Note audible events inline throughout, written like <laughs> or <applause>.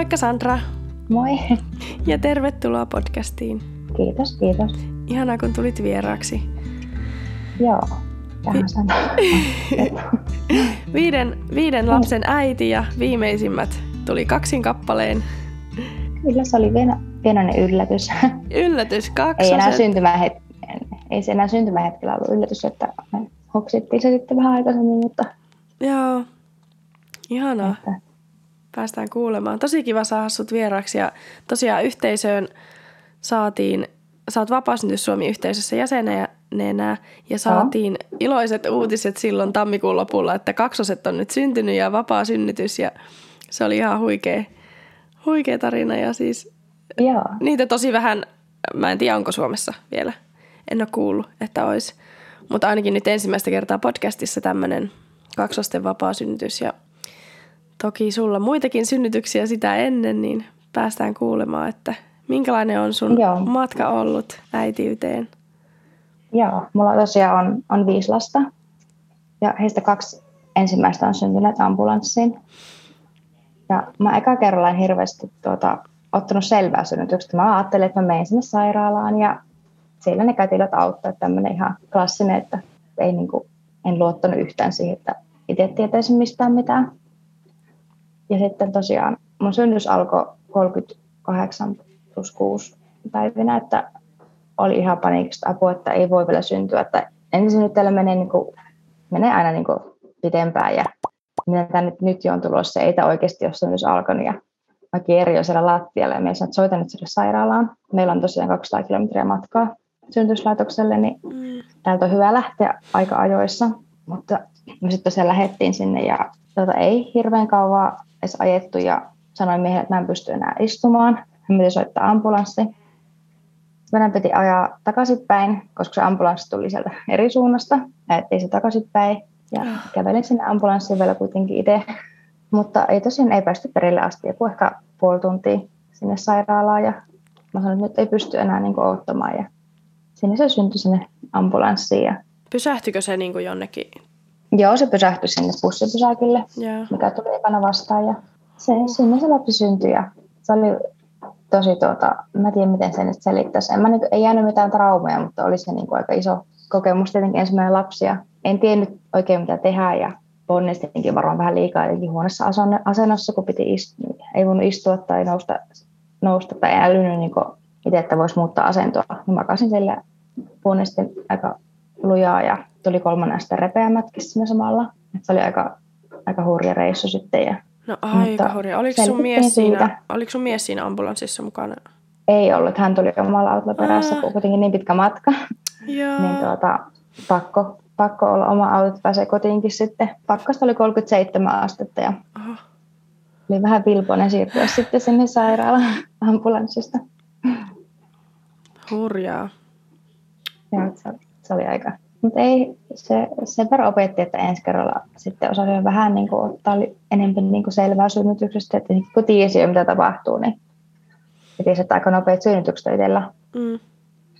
Moikka Sandra. Moi. Ja tervetuloa podcastiin. Kiitos, kiitos. Ihanaa, kun tulit vieraaksi. Joo, tähän Vi- <laughs> viiden, viiden lapsen äiti ja viimeisimmät tuli kaksin kappaleen. Kyllä se oli pienoinen yllätys. Yllätys, kaksi. Ei enää syntymähet- ei se enää syntymähetkellä ollut yllätys, että hoksittiin se sitten vähän aikaisemmin, mutta... Joo, ihanaa. Että päästään kuulemaan. Tosi kiva saada sut vieraaksi ja tosiaan yhteisöön saatiin, sä oot Vapaasyntyys Suomi-yhteisössä jäsenenä ja saatiin no. iloiset uutiset silloin tammikuun lopulla, että kaksoset on nyt syntynyt ja vapaa synnytys ja se oli ihan huikea, huikea tarina ja siis Joo. niitä tosi vähän, mä en tiedä onko Suomessa vielä, en ole kuullut, että olisi, mutta ainakin nyt ensimmäistä kertaa podcastissa tämmöinen kaksosten vapaa synnytys ja toki sulla muitakin synnytyksiä sitä ennen, niin päästään kuulemaan, että minkälainen on sun Joo. matka ollut äitiyteen? Joo, mulla tosiaan on, on viisi lasta ja heistä kaksi ensimmäistä on syntyneet ambulanssiin. Ja mä eka kerralla en hirveästi tuota, ottanut selvää synnytyksestä. Mä ajattelin, että mä menen sinne sairaalaan ja siellä ne kätilöt auttaa. Tämmöinen ihan klassinen, että ei niin kuin, en luottanut yhtään siihen, että itse tietäisin mistään mitään. Ja sitten tosiaan mun synnytys alkoi 38 plus 6 päivinä, että oli ihan paniikista apua, että ei voi vielä syntyä. Että ensin menee, niin kuin, menee aina niin kuin pitempään ja mitä tämä nyt, nyt jo on tulossa, ei tämä oikeasti ole synnytys alkanut. Ja mä kierin jo siellä lattialla ja mä sanoin, että soitan nyt sinne sairaalaan. Meillä on tosiaan 200 kilometriä matkaa synnytyslaitokselle, niin mm. täältä on hyvä lähteä aika ajoissa. Mutta me sitten tosiaan lähdettiin sinne ja tuota, ei hirveän kauan edes ajettu ja sanoin miehelle, että mä en pysty enää istumaan. Hän piti soittaa ambulanssi. Meidän piti ajaa takaisinpäin, koska se ambulanssi tuli sieltä eri suunnasta. Ajettiin se takaisinpäin ja kävelin sinne ambulanssiin vielä kuitenkin itse. Mutta ei tosiaan ei päästy perille asti, joku ehkä puoli tuntia sinne sairaalaan ja mä sanoin, että nyt ei pysty enää niin odottamaan ja sinne se syntyi sinne ambulanssiin. Ja... Pysähtykö se niin kuin jonnekin Joo, se pysähtyi sinne bussipysäkille, yeah. mikä tuli ekana vastaan ja se, sinne se lapsi syntyi ja se oli tosi, tuota, mä en tiedä miten se nyt selittäisi. En mä nyt, ei jäänyt mitään traumeja, mutta oli se niin kuin aika iso kokemus tietenkin ensimmäinen lapsi ja en tiennyt oikein mitä tehdä ja ponnistinkin varmaan vähän liikaa jotenkin huoneessa asennossa, kun piti istua. Ei voinut istua tai nousta, nousta tai älynyt niin itse, että voisi muuttaa asentoa. Niin makasin siellä ponnistin aika lujaa ja tuli kolmannen sitten repeämätkin siinä samalla. Et se oli aika, aika hurja reissu sitten. Ja, no aika hurja. Oliko sun, mies siinä, oliko sun mies siinä ambulanssissa mukana? Ei ollut. Hän tuli omalla autolla perässä, kun kuitenkin niin pitkä matka. Joo. niin tuota, pakko, pakko olla oma auto, että pääsee kotiinkin sitten. Pakkasta oli 37 astetta ja Aha. oli vähän vilpoinen siirtyä sitten sinne sairaalaan ambulanssista. Hurjaa. Joo, se, se oli aika, mutta ei, se sen verran opetti, että ensi kerralla sitten osasi vähän niin kuin, ottaa enemmän niin kuin selvää synnytyksestä, että kun tiesi jo mitä tapahtuu, niin tiesi, että aika nopeat synnytykset itsellä. Mm.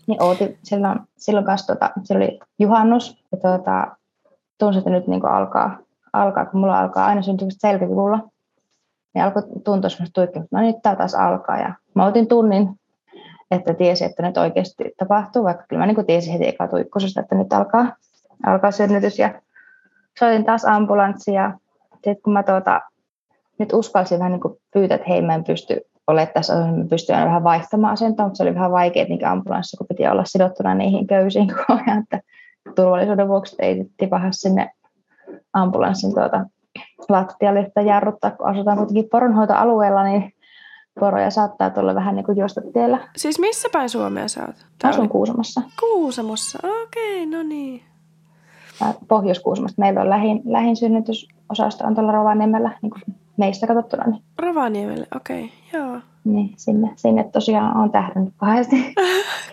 Niin ootin silloin, silloin kanssa, tuota, se oli juhannus, ja tuota, tunsin, että nyt niin kuin alkaa, alkaa, kun mulla alkaa aina synnytykset selkäkivulla, niin alkoi tuntua semmoista tuikkimusta, no nyt tämä taas alkaa, ja mä otin tunnin että tiesi, että nyt oikeasti tapahtuu, vaikka kyllä mä niin tiesin heti eka tuikkusesta, että nyt alkaa, alkaa synnytys. Ja soitin taas ambulanssi ja sitten kun mä tuota, nyt uskalsin vähän niin pyytää, että hei mä en pysty olemaan tässä, mä pystyn aina vähän vaihtamaan asentoa, mutta se oli vähän vaikea niin ambulanssissa, kun piti olla sidottuna niihin köysiin <laughs> koko ajan, että turvallisuuden vuoksi ei tipaha sinne ambulanssin tuota, lattialle yhtä jarruttaa, kun asutaan kuitenkin poronhoitoalueella, niin poroja saattaa tulla vähän niin kuin tiellä. Siis missä päin Suomea sä oot? Asun Kuusamossa. Kuusamossa, okei, okay, no niin. Pohjois-Kuusamosta. Meillä on lähin, lähin synnytysosasto on tuolla Rovaniemellä, niin kuin meistä katsottuna. Niin. Rovaniemelle, okei, okay, joo. Niin, sinne, sinne tosiaan on tähdännyt kahdesti. <laughs>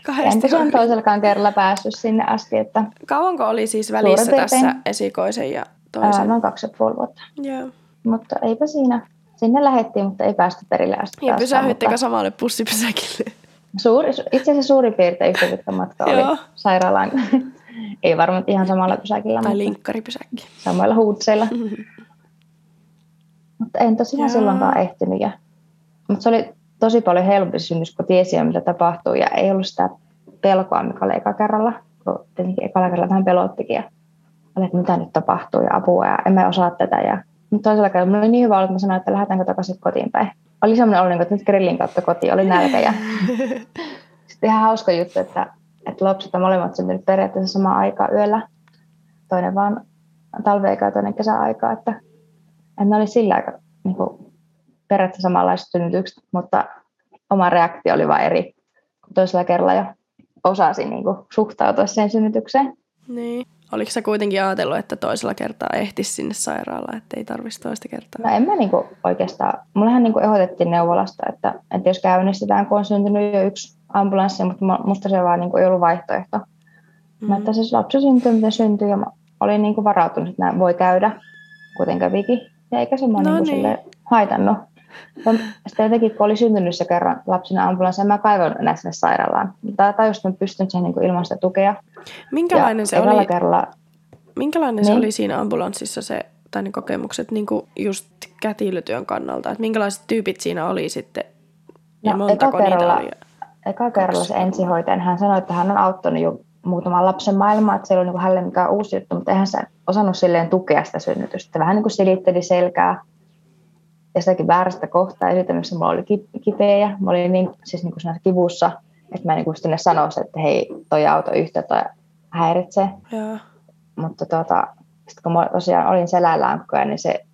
kahdesti en tosiaan toisellakaan kerralla päässyt sinne asti. Että Kauanko oli siis välissä tässä esikoisen ja toisen? Ää, noin kaksi ja puoli vuotta. Joo. Mutta eipä siinä Sinne lähettiin, mutta ei päästy perille asti. Ja pysähyttekö mutta... samalle pussipysäkille? Suuri, itse asiassa suurin piirtein yhtä pitkä matka oli sairaalaan. <laughs> ei varmaan ihan samalla pysäkillä. Tai linkkaripysäkki. Samoilla huutseilla. Mm-hmm. <laughs> Mutta en tosiaan Joo. silloinkaan ehtinyt. Ja mutta se oli tosi paljon helpompi synnys, kun tiesi jo, mitä tapahtuu. Ja ei ollut sitä pelkoa, mikä oli eka kerralla. Kun tietenkin ekalla kerralla vähän pelottikin. Ja oli, että mitä nyt tapahtuu ja apua ja en mä osaa tätä. Ja, mutta toisella kerralla oli niin hyvä että mä sanoin, että lähdetäänkö takaisin kotiin päin. Oli semmoinen olo, että nyt grillin kautta kotiin, oli nälkä. Ja <laughs> sitten ihan hauska juttu, että, että lapset on molemmat syntynyt periaatteessa samaan aikaan yöllä. Toinen vaan talveaikaa ja toinen kesäaikaa. Että, että ne oli sillä aika niin kuin, periaatteessa samanlaiset synnytykset, mutta oma reaktio oli vain eri toisella kerralla ja osasi niin kuin, suhtautua siihen synnytykseen. Niin. Oliko sä kuitenkin ajatellut, että toisella kertaa ehtisi sinne sairaalaan, että ei tarvitsisi toista kertaa? No en mä niinku oikeastaan. Mullehan niinku ehdotettiin neuvolasta, että, että jos käynnistetään, kun on syntynyt jo yksi ambulanssi, mutta musta se vaan niinku ei ollut vaihtoehto. Mm-hmm. Mä, että siis lapsi syntyy, miten syntyy, ja mä olin niinku varautunut, että nämä voi käydä, kuten kävikin. Ja eikä se mua no niinku niin. haitannut. Sitten jotenkin, kun oli syntynyt se kerran lapsena ambulanssi, mä kaivoin näin sinne sairaalaan. Tai tajusin, että pystyn siihen niin ilman sitä tukea. Minkälainen ja se oli? Kerralla, minkälainen niin? se oli siinä ambulanssissa se, tai ne kokemukset niin kuin just kätilötyön kannalta? Että minkälaiset tyypit siinä oli sitten? Ja no, montako eka kerralla, niitä oli? Eka kerralla se ensihoitaja, hän sanoi, että hän on auttanut jo muutaman lapsen maailmaa, että se ei ollut niin hänelle mikään uusi juttu, mutta eihän se osannut silleen tukea sitä synnytystä. Vähän niin kuin silitteli selkää jostakin väärästä kohtaa missä mulla oli kipeä ja mä olin niin, siis niin kuin kivussa, että mä niin kuin sinne sanoisin, että hei, toi auto yhtä tai häiritsee. Ja. Mutta tota, sitten kun mä tosiaan olin selällään koko ajan, niin se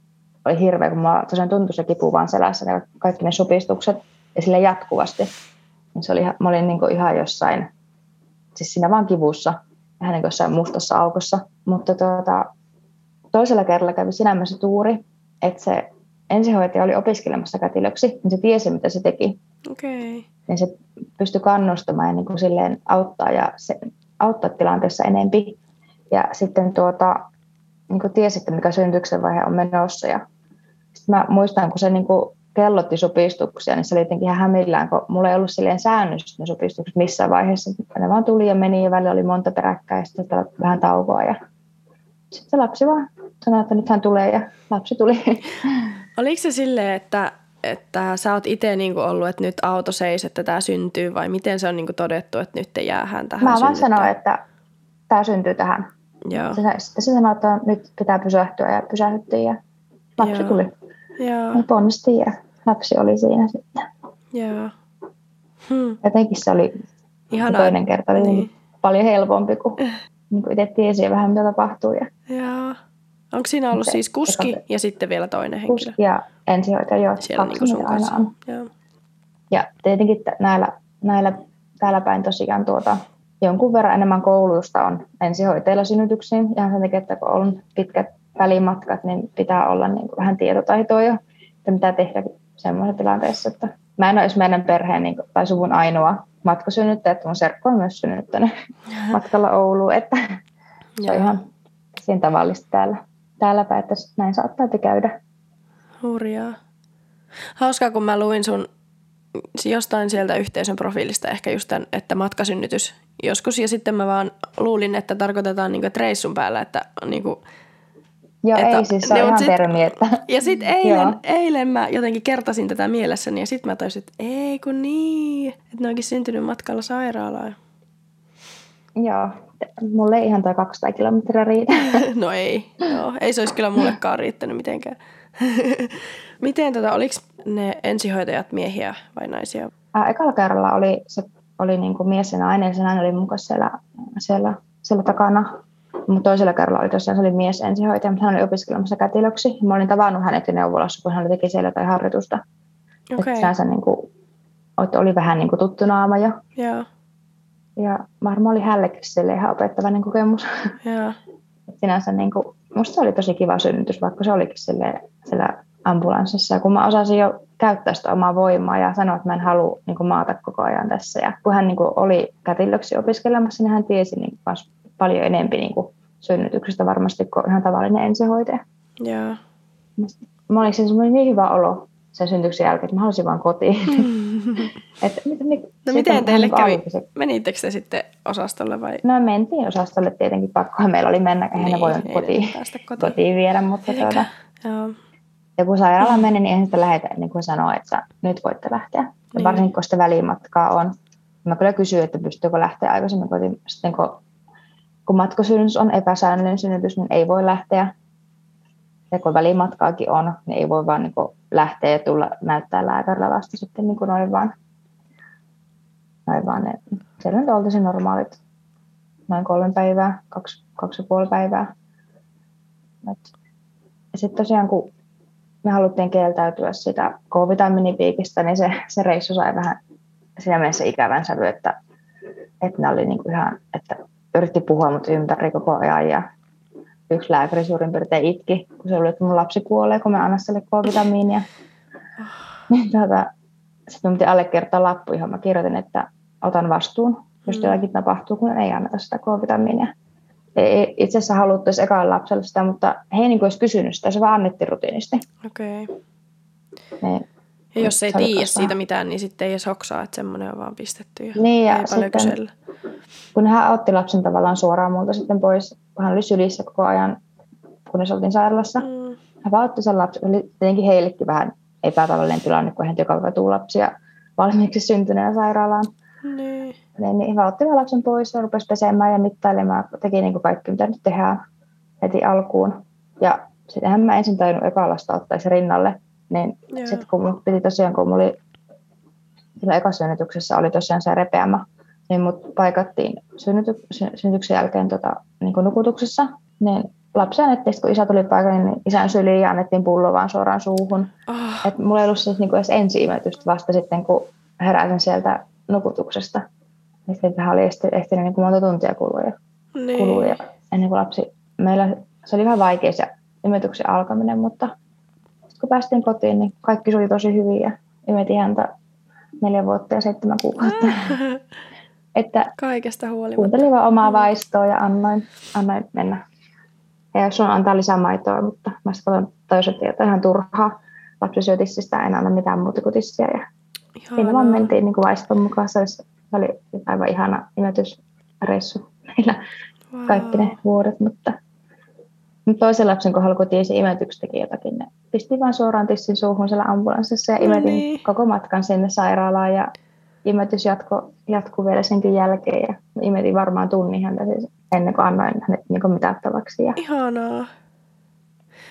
oli hirveä, kun mä tosiaan tuntui se kipu vaan selässä, niin kaikki ne supistukset ja sille jatkuvasti. Niin se oli, mä olin niin kuin ihan jossain, siis siinä vaan kivussa, vähän niin jossain mustassa aukossa. Mutta tuota, toisella kerralla kävi sinänsä tuuri, että se ensihoitaja oli opiskelemassa kätilöksi, niin se tiesi, mitä se teki. Okay. Niin se pystyi kannustamaan ja niin kuin silleen auttaa, ja se, auttaa tilanteessa enempi. Ja sitten tuota, niin kuin tiesi, että mikä synnytyksen vaihe on menossa. Ja sitten mä muistan, kun se niin kuin kellotti supistuksia, niin se oli jotenkin ihan hämillään, kun mulla ei ollut silleen säännöstä ne supistukset missään vaiheessa. Ne vaan tuli ja meni ja välillä oli monta peräkkäin ja sitten vähän taukoa. Ja sitten se lapsi vaan sanoi, että nyt hän tulee ja lapsi tuli. <laughs> Oliko se silleen, että, että sä oot itse niinku ollut, että nyt auto seis, että tämä syntyy, vai miten se on niinku todettu, että nyt te jäähän tähän Mä vaan sanoin, että tämä syntyy tähän. Joo. Sitten se sanoi, että nyt pitää pysähtyä ja pysähdyttiin ja lapsi Joo. tuli. Joo. Ponnisti ja lapsi oli siinä sitten. Joo. Hmm. Jotenkin se oli Ihanaa. toinen kerta oli niin. paljon helpompi, kun niin itse tiesi vähän mitä tapahtuu. Ja... Joo. Onko siinä ollut se, siis kuski eka, ja sitten vielä toinen henkilö? Kuski ja ensihoitaja, joo. Siellä niin aina on. Joo. Ja tietenkin näillä, näillä täällä päin tosiaan tuota, jonkun verran enemmän koulutusta on ensihoitajilla synnytyksiin. Ihan sen takia, että kun on pitkät välimatkat, niin pitää olla niin kuin vähän tietotaitoa jo, että mitä tehdä semmoisessa tilanteessa. Että mä en ole edes meidän perheen niin kuin, tai suvun ainoa matkasynnyttäjä, että mun serkku on myös synnyttänyt <laughs> matkalla Ouluun, että se on ihan siinä tavallista täällä täällä päin, että näin saattaa käydä. Hurjaa. Hauskaa, kun mä luin sun jostain sieltä yhteisön profiilista ehkä just tämän, että matkasynnytys joskus. Ja sitten mä vaan luulin, että tarkoitetaan niinku, että reissun päällä, että niinku, Joo, että, ei siis se on ihan sit, termi, että... Ja sitten eilen, eilen mä jotenkin kertasin tätä mielessäni ja sitten mä toisin, että ei kun niin, että ne onkin syntynyt matkalla sairaalaan. Joo, mulle ei ihan toi 200 kilometriä riitä. <laughs> no ei, joo. ei se olisi kyllä mullekaan riittänyt mitenkään. <laughs> Miten tota, oliko ne ensihoitajat miehiä vai naisia? Ää, ekalla kerralla oli, se oli niin kuin mies ja nainen, se nainen oli mukaan siellä, siellä, siellä takana. Mutta toisella kerralla oli tosiaan, se oli mies ensihoitaja, mutta hän oli opiskelemassa kätilöksi. Mä olin tavannut hänet neuvolassa, kun hän teki siellä jotain harjoitusta. Okay. Että niin kuin, oli vähän niin kuin tuttu naama jo. Joo. Ja varmaan oli hänellekin sille ihan opettavainen kokemus. Ja. Sinänsä niin kuin, musta se oli tosi kiva synnytys, vaikka se olikin sille, siellä ambulanssissa. Ja kun mä osasin jo käyttää sitä omaa voimaa ja sanoa, että mä en halua niin kuin, maata koko ajan tässä. Ja kun hän niin kuin, oli kätilöksi opiskelemassa, niin hän tiesi niin kuin, paljon enemmän niin kuin, synnytyksestä varmasti kuin ihan tavallinen ensihoitaja. Ja. Mä olin siis niin hyvä olo sen syntyksen jälkeen, että mä halusin vaan kotiin. <laughs> Et, mit, mit, no miten teille kävi? Se... Menittekö te sitten osastolle vai? No mentiin osastolle tietenkin, pakkohan meillä oli mennä, eihän niin, ne voi kotiin, kotiin. kotiin viedä, mutta tuota, Joo. Ja kun sairaala meni, niin eihän sitä lähetä niin kuin sanoo, että nyt voitte lähteä. Ja niin. varsinkin kun sitä välimatkaa on. Mä kyllä kysyin, että pystyykö lähteä aikaisemmin kotiin. Sitten kun, kun matkosynnytys on epäsäännöllinen synnytys, niin ei voi lähteä. Ja kun välimatkaakin on, niin ei voi vaan niin lähteä ja tulla näyttää lääkärillä vasta sitten niin kuin noin vaan. Noin vaan siellä nyt oltaisiin normaalit noin kolme päivää, kaksi, kaksi ja puoli päivää. Sitten tosiaan, kun me haluttiin kieltäytyä sitä K-vitamiinipiikistä, niin se, se reissu sai vähän siinä mielessä ikävän sävy, että, että ne oli niin kuin ihan, että yritti puhua mut ympäri koko ajan ja yksi lääkäri suurin piirtein itki, kun se oli, että mun lapsi kuolee, kun mä annan sille K-vitamiinia. Niin <laughs> tuota, sitten mun piti allekirjoittaa lappu, johon mä kirjoitin, että otan vastuun, jos mm. jotakin tapahtuu, kun ei anneta sitä K-vitamiinia. Ei itse asiassa haluttaisi ekalla lapselle sitä, mutta he ei niin olisi kysynyt sitä, se vaan annettiin rutiinisti. Okei. Okay. Niin, ja jos ei tiedä siitä mitään, niin sitten ei edes hoksaa, että semmoinen on vaan pistetty. Ja niin, ja sitten, kun hän otti lapsen tavallaan suoraan multa sitten pois, kun hän oli sylissä koko ajan, kunnes oltiin sairaalassa. Mm. Hän vaan otti sen lapsen, oli tietenkin heillekin vähän epätavallinen tilanne, kun hän joka päivä tuu lapsia valmiiksi syntyneenä sairaalaan. Niin. Niin, niin hän otti lapsen pois ja rupesi pesemään ja mittailemaan, teki niin kuin kaikki, mitä nyt tehdään heti alkuun. Ja sittenhän mä ensin tajunnut ekalasta ottaisi rinnalle, niin sitten kun mun piti tosiaan, kun mulla oli sillä ekasynnytyksessä oli tosiaan se repeämä, niin mut paikattiin synnyty, synnytyksen jälkeen tota, niin nukutuksessa, niin lapsi annettiin, kun isä tuli paikalle, niin isän syliin ja annettiin pullo vaan suoraan suuhun. Oh. Et mulla ei ollut siis niinku edes ensi vasta sitten, kun heräsin sieltä nukutuksesta. Ja sitten tähän oli ehtinyt niin monta tuntia kuluja. Niin. kuluja ennen kuin lapsi, meillä se oli vähän vaikea se imetyksen alkaminen, mutta kun päästiin kotiin, niin kaikki suli tosi hyvin ja imetin häntä neljä vuotta ja seitsemän kuukautta. <laughs> että Kaikesta huolimatta. Kuuntelin vaan omaa mm. vaistoa ja annoin, annoin mennä. Ja on antaa lisää maitoa, mutta mä sitten toiset, että ihan turhaa. Lapsi syö tissistä, en anna mitään muuta kuin tissiä. Ja siinä vaan mentiin niin kuin vaiston mukaan. Se oli aivan ihana imetysreissu meillä wow. kaikki ne vuodet, mutta toisen lapsen kohdalla, kun tiesi imetyksi teki jotakin, ne pisti vaan suoraan tissin suuhun siellä ambulanssissa ja imetin no niin. koko matkan sinne sairaalaan ja imetys jatko, jatkuu vielä senkin jälkeen ja imetin varmaan tunnin häntä siis ennen kuin annoin hänet niin mitattavaksi. Ja Ihanaa.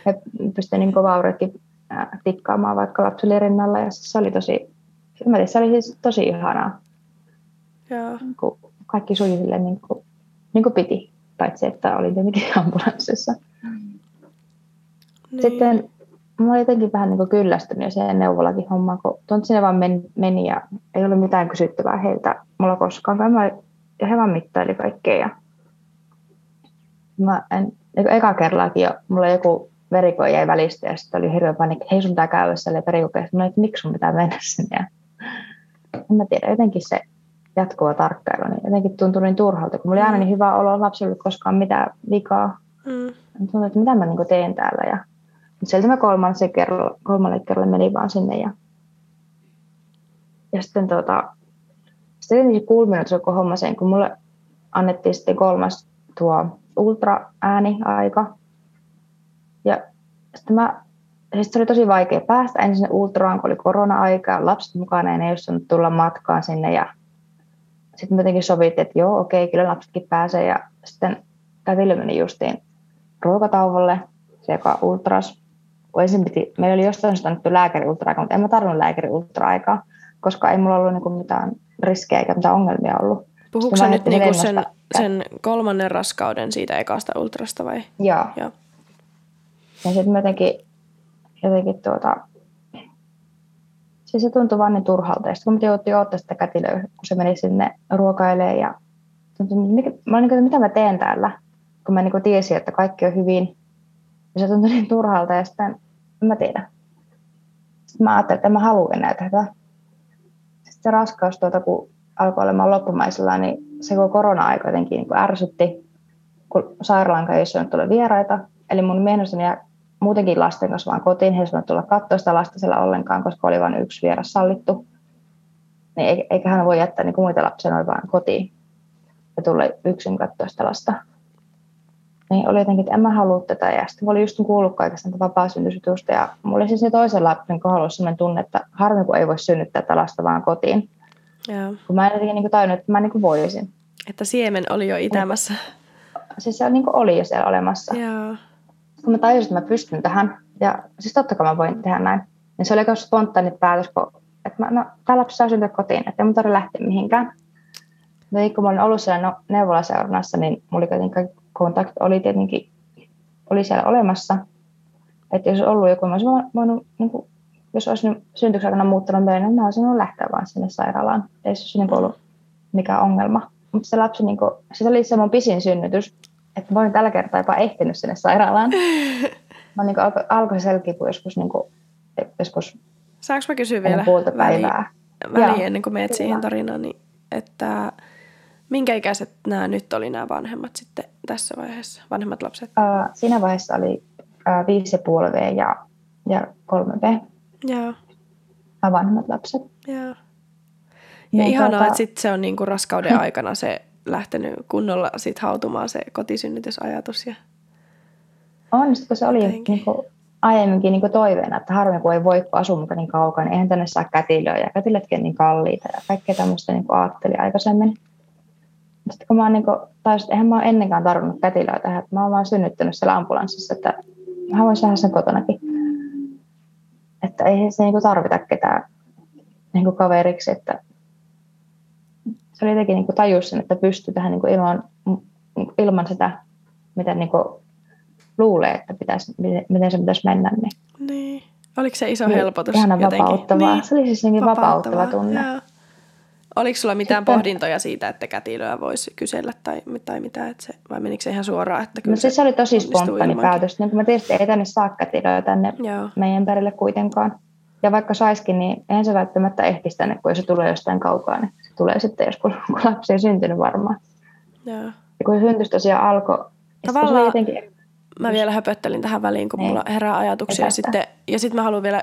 Ja pystyi niin vaurikin tikkaamaan vaikka lapsi oli rinnalla ja se oli tosi, se oli siis tosi ihanaa. Joo. Niin kuin kaikki sujui sille niin kuin, niin kuin piti, paitsi että oli tietenkin <laughs> ambulanssissa. Niin. Sitten mä olin jotenkin vähän niin kyllästynyt ja siihen neuvolakin hommaan, kun tuon sinne vaan meni, meni ja ei ollut mitään kysyttävää heiltä mulla koskaan. Mä, ja he vaan mittaili kaikkea. Ja mä en, niin eka kerrallaakin jo, mulla joku veriko jäi välistä ja sitten oli hirveä panikki, hei sun pitää käydä siellä verikokeessa. Mä että miksi sun pitää mennä <laughs> sinne. Ja en mä tiedä, jotenkin se jatkuva tarkkailu, niin jotenkin tuntui niin turhalta, kun mulla oli aina niin hyvä olo, lapsilla ei koskaan mitään vikaa. Mm. Tuntui, että mitä mä niin teen täällä. Ja sieltä mä kolmannen kerralla, kolmannen kerralla menin vaan sinne. Ja, ja sitten tuota, sitten jotenkin kulminoitu koko homma sen, kun mulle annettiin sitten kolmas tuo ultra-ääni-aika. Ja sitten mä, siis se oli tosi vaikea päästä ensin sinne ultraan, kun oli korona-aika, lapset mukana ja ne ei olisi tulla matkaan sinne. Ja sitten jotenkin sovittiin, että joo, okei, kyllä lapsetkin pääsee. Ja sitten kävely meni justiin ruokatauolle, se joka ultras. Ensin piti, meillä oli jostain syystä annettu lääkäri ultra mutta en mä tarvinnut lääkäri ultra-aikaa, koska ei mulla ollut niinku mitään riskejä eikä mitään ongelmia ollut. Puhuuko sä nyt niinku sen, sen kolmannen raskauden siitä ekasta ultrasta vai? Joo. Joo. Ja sitten jotenkin, jotenkin tuota, siis se tuntui vaan niin turhalta. Ja sitten kun me jouduttiin odottaa sitä kätilöä, kun se meni sinne ruokailemaan ja tuntui, mikä, mä olin niin mitä mä teen täällä, kun mä niin tiesin, että kaikki on hyvin. Ja se tuntui niin turhalta ja sitten en mä tiedä. Sitten mä ajattelin, että mä halua enää tätä. Sitten se raskaus, tuota, kun alkoi olemaan loppumaisella, niin se kun korona-aika jotenkin niin ärsytti, kun sairaalan kanssa ei tule vieraita. Eli mun mielestäni muutenkin lasten kanssa vaan kotiin. He ei tulla katsoa sitä lasta siellä ollenkaan, koska oli vain yksi vieras sallittu. Niin eikä hän voi jättää niin muita lapsia noin vaan kotiin ja tulla yksin katsoa sitä lasta. Niin oli jotenkin, että en mä halua tätä. Ja sitten mä olin just kuullut kaikesta vapaasyntysytusta ja mulla oli siis se toisen lapsen kohdalla sellainen tunne, että harmi kun ei voi synnyttää tätä lasta vaan kotiin. Joo. Kun mä en jotenkin niin tajunnut, että mä niin voisin. Että siemen oli jo itämässä. Siis se niin oli jo siellä olemassa. Joo. Kun mä tajusin, että mä pystyn tähän, ja siis totta kai mä voin tehdä näin, niin se oli aika spontaani päätös, kun, että mä, no, tämä lapsi saa syntyä kotiin, että ei mun tarvitse lähteä mihinkään. No, kun mä olin ollut siellä no, neuvolaseurannassa, niin mulla oli kontakti oli tietenkin oli siellä olemassa. Että jos olisi ollut joku, mä olisin voinut, niin kuin, jos olisi syntyyksen aikana muuttanut meille, niin mä olisin voinut lähteä vaan sinne sairaalaan. Ei se olisi niin ollut mikään ongelma. Mutta se lapsi, niin kuin, se oli se mun pisin synnytys, että mä olin tällä kertaa jopa ehtinyt sinne sairaalaan. <laughs> Mä niin alko, alkoi selkeä, kun joskus, niin kuin, joskus Saanko mä kysyä vielä väliin, väliin ennen kuin menet siihen tarinaan, niin, että minkä ikäiset nämä nyt oli nämä vanhemmat sitten tässä vaiheessa, vanhemmat lapset? Uh, siinä vaiheessa oli uh, viisi ja puoli V ja, ja kolme V. Joo. Vanhemmat lapset. Joo. Ja niin, ihanaa, tuota... että sit se on niinku raskauden <laughs> aikana se lähtenyt kunnolla sit hautumaan se kotisynnytysajatus. Ja... On, kun se oli niinku, aiemminkin niinku toiveena, että harmi kun ei voi, kun asuu niin kaukana, niin eihän tänne saa kätilöä ja kätilötkin niin kalliita ja kaikkea tämmöistä niinku ajattelin aikaisemmin. Sitten kun mä oon niin kuin, tai sitten eihän mä oon ennenkään tarvinnut kätilöä tähän, että mä oon vaan synnyttänyt siellä ambulanssissa, että mä voisin tehdä sen kotonakin. Että ei se niin kuin tarvita ketään niin kuin kaveriksi, että se oli jotenkin niin kuin tajus sen, että pystyy tähän niin kuin ilman, ilman sitä, mitä niin kuin luulee, että pitäisi, miten se pitäisi mennä. Niin. niin. Oliko se iso helpotus? Ihan vapauttavaa. Niin. Se oli siis niin vapauttava tunne. Joo. Oliko sulla mitään Sitten, pohdintoja siitä, että kätilöä voisi kysellä tai, tai mitä, että se, vai menikö se ihan suoraan? Että kyllä no se, se oli tosi spontaani päätös. Niin kuin mä tietysti ei tänne saa kätilöä tänne Joo. meidän perille kuitenkaan. Ja vaikka saiskin, niin eihän se välttämättä ehtisi tänne, kun se tulee jostain kaukaa, niin se tulee sitten joskus, <laughs> kun lapsi on syntynyt varmaan. Joo. Ja kun syntys tosiaan alkoi, Tavallaan jotenkin... mä vielä höpöttelin tähän väliin, kun niin. mulla herää ajatuksia. Ja sitten, ja sitten mä haluan vielä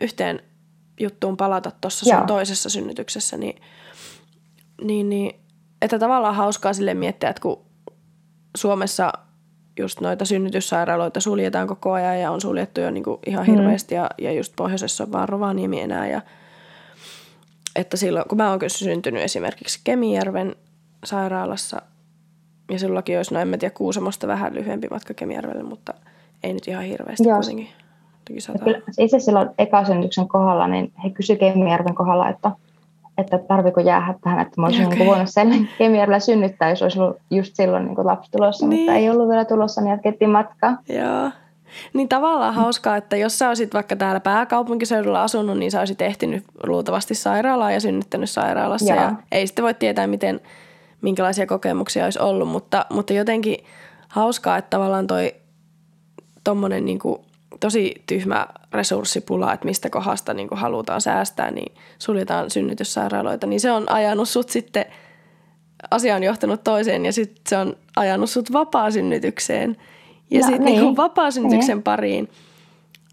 yhteen juttuun palata tuossa sun toisessa synnytyksessä, niin niin, niin, että tavallaan hauskaa sille miettiä, että kun Suomessa just noita synnytyssairaaloita suljetaan koko ajan ja on suljettu jo niin kuin ihan mm. hirveästi mm. ja, ja just pohjoisessa on vaan Rovaniemi enää ja että silloin, kun mä oon syntynyt esimerkiksi Kemijärven sairaalassa ja silloinkin olisi, no en mä tiedä, Kuusamosta vähän lyhyempi matka Kemijärvelle, mutta ei nyt ihan hirveästi Joo. kuitenkin. Itse silloin ekasynnytyksen kohdalla, niin he kysyivät Kemijärven kohdalla, että – että tarviko jäädä tähän, että mä olisin okay. niin voinut sen kemialla synnyttää, jos olisi ollut just silloin niin kuin lapsi tulossa, niin. mutta ei ollut vielä tulossa, niin jatkettiin matkaa. Joo. Niin tavallaan hauskaa, että jos sä olisit vaikka täällä pääkaupunkiseudulla asunut, niin sä olisit ehtinyt luultavasti sairaalaan ja synnyttänyt sairaalassa. Joo. Ja ei sitten voi tietää, miten, minkälaisia kokemuksia olisi ollut, mutta, mutta jotenkin hauskaa, että tavallaan toi tommonen niin kuin tosi tyhmä resurssipula, että mistä kohdasta niin halutaan säästää, niin suljetaan synnytyssairaaloita, niin se on ajanut sut sitten, asia on johtanut toiseen ja sitten se on ajanut sut vapaasynnytykseen ja no, sitten niin. niin vapaasynnytyksen niin. pariin.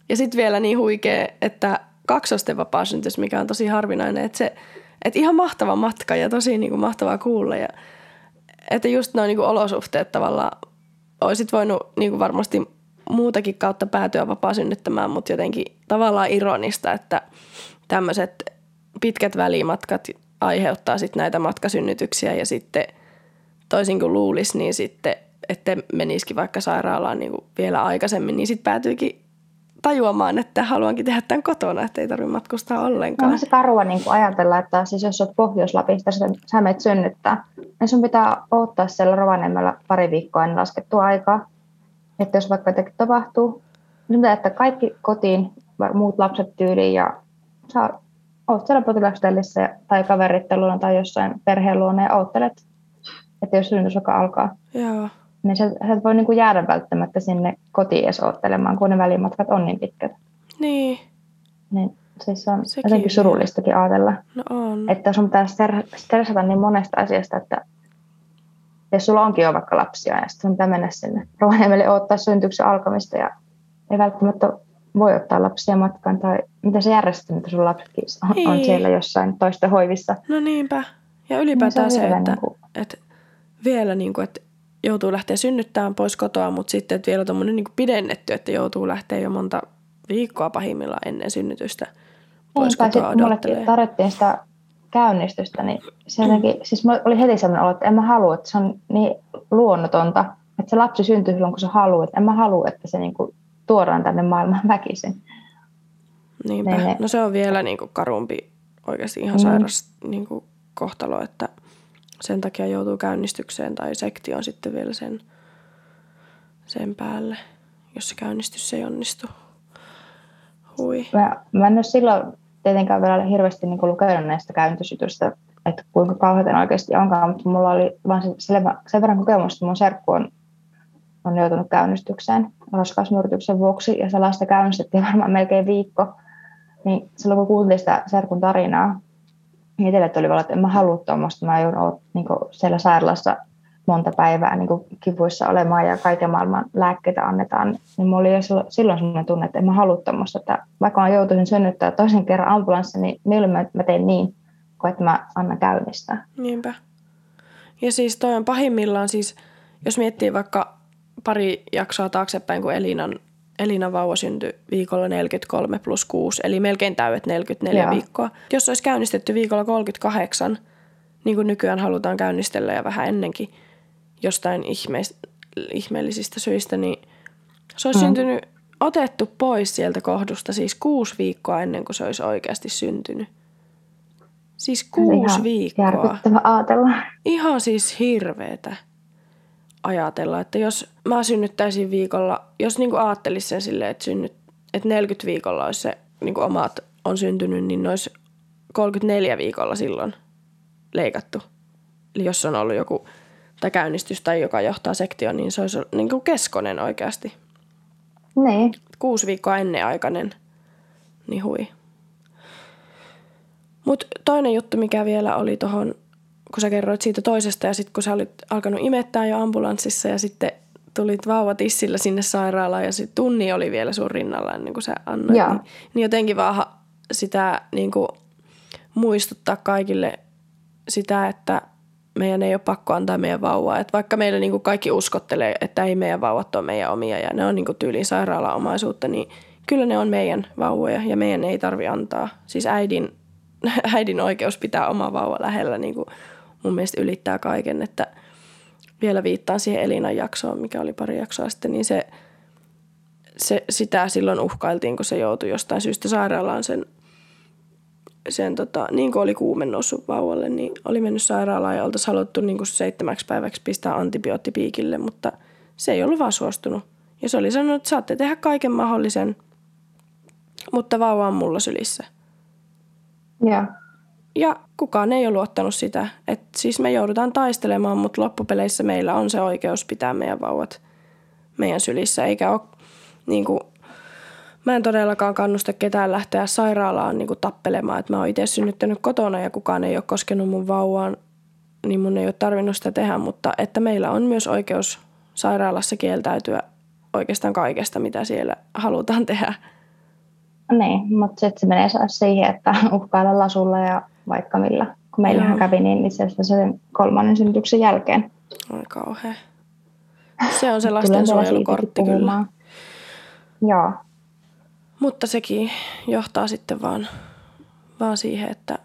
Ja sitten vielä niin huikea, että kaksosten vapaasynnytys, mikä on tosi harvinainen, että se, että ihan mahtava matka ja tosi niin kuin mahtavaa kuulla ja että just noin niin olosuhteet tavallaan olisit voinut niin kuin varmasti muutakin kautta päätyä vapaa synnyttämään, mutta jotenkin tavallaan ironista, että tämmöiset pitkät välimatkat aiheuttaa sitten näitä matkasynnytyksiä ja sitten toisin kuin luulisi, niin sitten, että menisikin vaikka sairaalaan niin kuin vielä aikaisemmin, niin sitten päätyykin tajuamaan, että haluankin tehdä tämän kotona, että ei tarvitse matkustaa ollenkaan. On se karua niin ajatella, että siis jos olet Pohjois-Lapista, sä menet synnyttää, niin sun pitää odottaa siellä Rovaniemellä pari viikkoa ennen laskettua aikaa. Että jos vaikka jotakin tapahtuu, niin että kaikki kotiin, muut lapset tyyliin ja saa, oot siellä potilastellissa tai luona tai jossain perheen luona ja oottelet, että jos synnytys vaikka alkaa. Joo. Niin sä, sä et voi niinku jäädä välttämättä sinne kotiin edes oottelemaan, kun ne välimatkat on niin pitkät. Niin. Niin siis on Sekin. jotenkin surullistakin ajatella. No on. Että sun pitää stressata niin monesta asiasta, että jos sulla onkin jo vaikka lapsia ja sitten pitää mennä sinne Rovaniemelle odottaa syntyksen alkamista ja ei välttämättä voi ottaa lapsia matkaan tai mitä se järjestää, että sun lapsetkin on, on siellä jossain toista hoivissa. No niinpä. Ja ylipäätään niin se, se että, niin kuin... että vielä niin kuin, että joutuu lähteä synnyttämään pois kotoa, mutta sitten että vielä tuommoinen niin pidennetty, että joutuu lähteä jo monta viikkoa pahimmillaan ennen synnytystä pois Niinpä, kotoa sitten mullekin tarvittiin sitä käynnistystä, niin se jotenkin, mm. siis oli heti sellainen olo, että en mä halua, että se on niin luonnotonta, että se lapsi syntyy silloin, kun se haluaa, että en mä halua, että se niin kuin tuodaan tänne maailmaan väkisin. Niinpä. Ne, ne. No se on vielä niin kuin karumpi oikeasti ihan mm. sairas niin kuin kohtalo, että sen takia joutuu käynnistykseen tai sektioon sitten vielä sen, sen päälle, jos se käynnistys ei onnistu. Hui. Mä, mä en ole silloin tietenkään vielä hirveästi niin lukenut näistä käynnistysytystä, että kuinka kauhean oikeasti onkaan, mutta mulla oli vaan sen, sen verran kokemusta, että mun serkku on, on joutunut käynnistykseen raskausmyrkytyksen vuoksi, ja sellaista käynnistettiin <laughs> varmaan melkein viikko. Niin silloin kun kuuntelin sitä serkun tarinaa, niin itselle tuli vaan, että en mä halua tuommoista, mä joudun niin siellä sairaalassa monta päivää niin kivuissa olemaan ja kaiken maailman lääkkeitä annetaan, niin mulla oli jo silloin sellainen tunne, että en mä halua tuommoista, että vaikka mä joutuisin synnyttää toisen kerran ambulanssi, niin milloin mä teen niin, kuin että mä annan käynnistää. Niinpä. Ja siis toi on pahimmillaan siis, jos miettii vaikka pari jaksoa taaksepäin, kun Elinan, Elinan vauva syntyi viikolla 43 plus 6, eli melkein täydet 44 Joo. viikkoa. Jos olisi käynnistetty viikolla 38, niin kuin nykyään halutaan käynnistellä ja vähän ennenkin, jostain ihmeis, ihmeellisistä syistä, niin se olisi mm. syntynyt, otettu pois sieltä kohdusta siis kuusi viikkoa ennen kuin se olisi oikeasti syntynyt. Siis kuusi ihan viikkoa. ajatella. Ihan siis hirveetä ajatella, että jos mä synnyttäisin viikolla, jos niin ajattelisi sen silleen, että, synnyt, että 40 viikolla olisi se niin omat on syntynyt, niin olisi 34 viikolla silloin leikattu. Eli jos on ollut joku tai käynnistys tai joka johtaa sektioon, niin se olisi niin kuin keskonen oikeasti. Niin. Kuusi viikkoa ennenaikainen. Niin hui. Mutta toinen juttu, mikä vielä oli tuohon, kun sä kerroit siitä toisesta ja sitten kun sä olit alkanut imettää jo ambulanssissa ja sitten tulit vauvatissillä sinne sairaalaan ja sitten tunni oli vielä sun rinnalla niin kuin sä annoit. Niin, niin jotenkin vaan sitä niin kuin muistuttaa kaikille sitä, että – meidän ei ole pakko antaa meidän vauvaa. Et vaikka meillä niin kuin kaikki uskottelee, että ei meidän vauvat ole meidän omia ja ne on niin kuin tyyliin sairaalaomaisuutta, niin kyllä ne on meidän vauvoja ja meidän ei tarvi antaa. Siis äidin, <laughs> äidin oikeus pitää oma vauva lähellä niin kuin mun mielestä ylittää kaiken, että vielä viittaan siihen Elinan jaksoon, mikä oli pari jaksoa sitten, niin se, se, sitä silloin uhkailtiin, kun se joutui jostain syystä sairaalaan sen sen tota, niin kuin oli kuume noussut vauvalle, niin oli mennyt sairaalaan ja oltaisiin haluttu niin kuin seitsemäksi päiväksi pistää antibioottipiikille, mutta se ei ollut vaan suostunut. Ja se oli sanonut, että saatte tehdä kaiken mahdollisen, mutta vauva on mulla sylissä. Ja. Ja kukaan ei ole luottanut sitä. Että siis me joudutaan taistelemaan, mutta loppupeleissä meillä on se oikeus pitää meidän vauvat meidän sylissä, eikä ole niin kuin Mä en todellakaan kannusta ketään lähteä sairaalaan niin kuin tappelemaan, että mä oon itse synnyttänyt kotona ja kukaan ei ole koskenut mun vauvaan, niin mun ei ole tarvinnut sitä tehdä, mutta että meillä on myös oikeus sairaalassa kieltäytyä oikeastaan kaikesta, mitä siellä halutaan tehdä. Niin, mutta sitten se menee siihen, että uhkailla lasulla ja vaikka millä. Kun meillähän kävi niin itse asiassa sen kolmannen synnytyksen jälkeen. Oi kauhean. Se on se lastensuojelukortti kyllä. Joo, mutta sekin johtaa sitten vaan, vaan siihen, että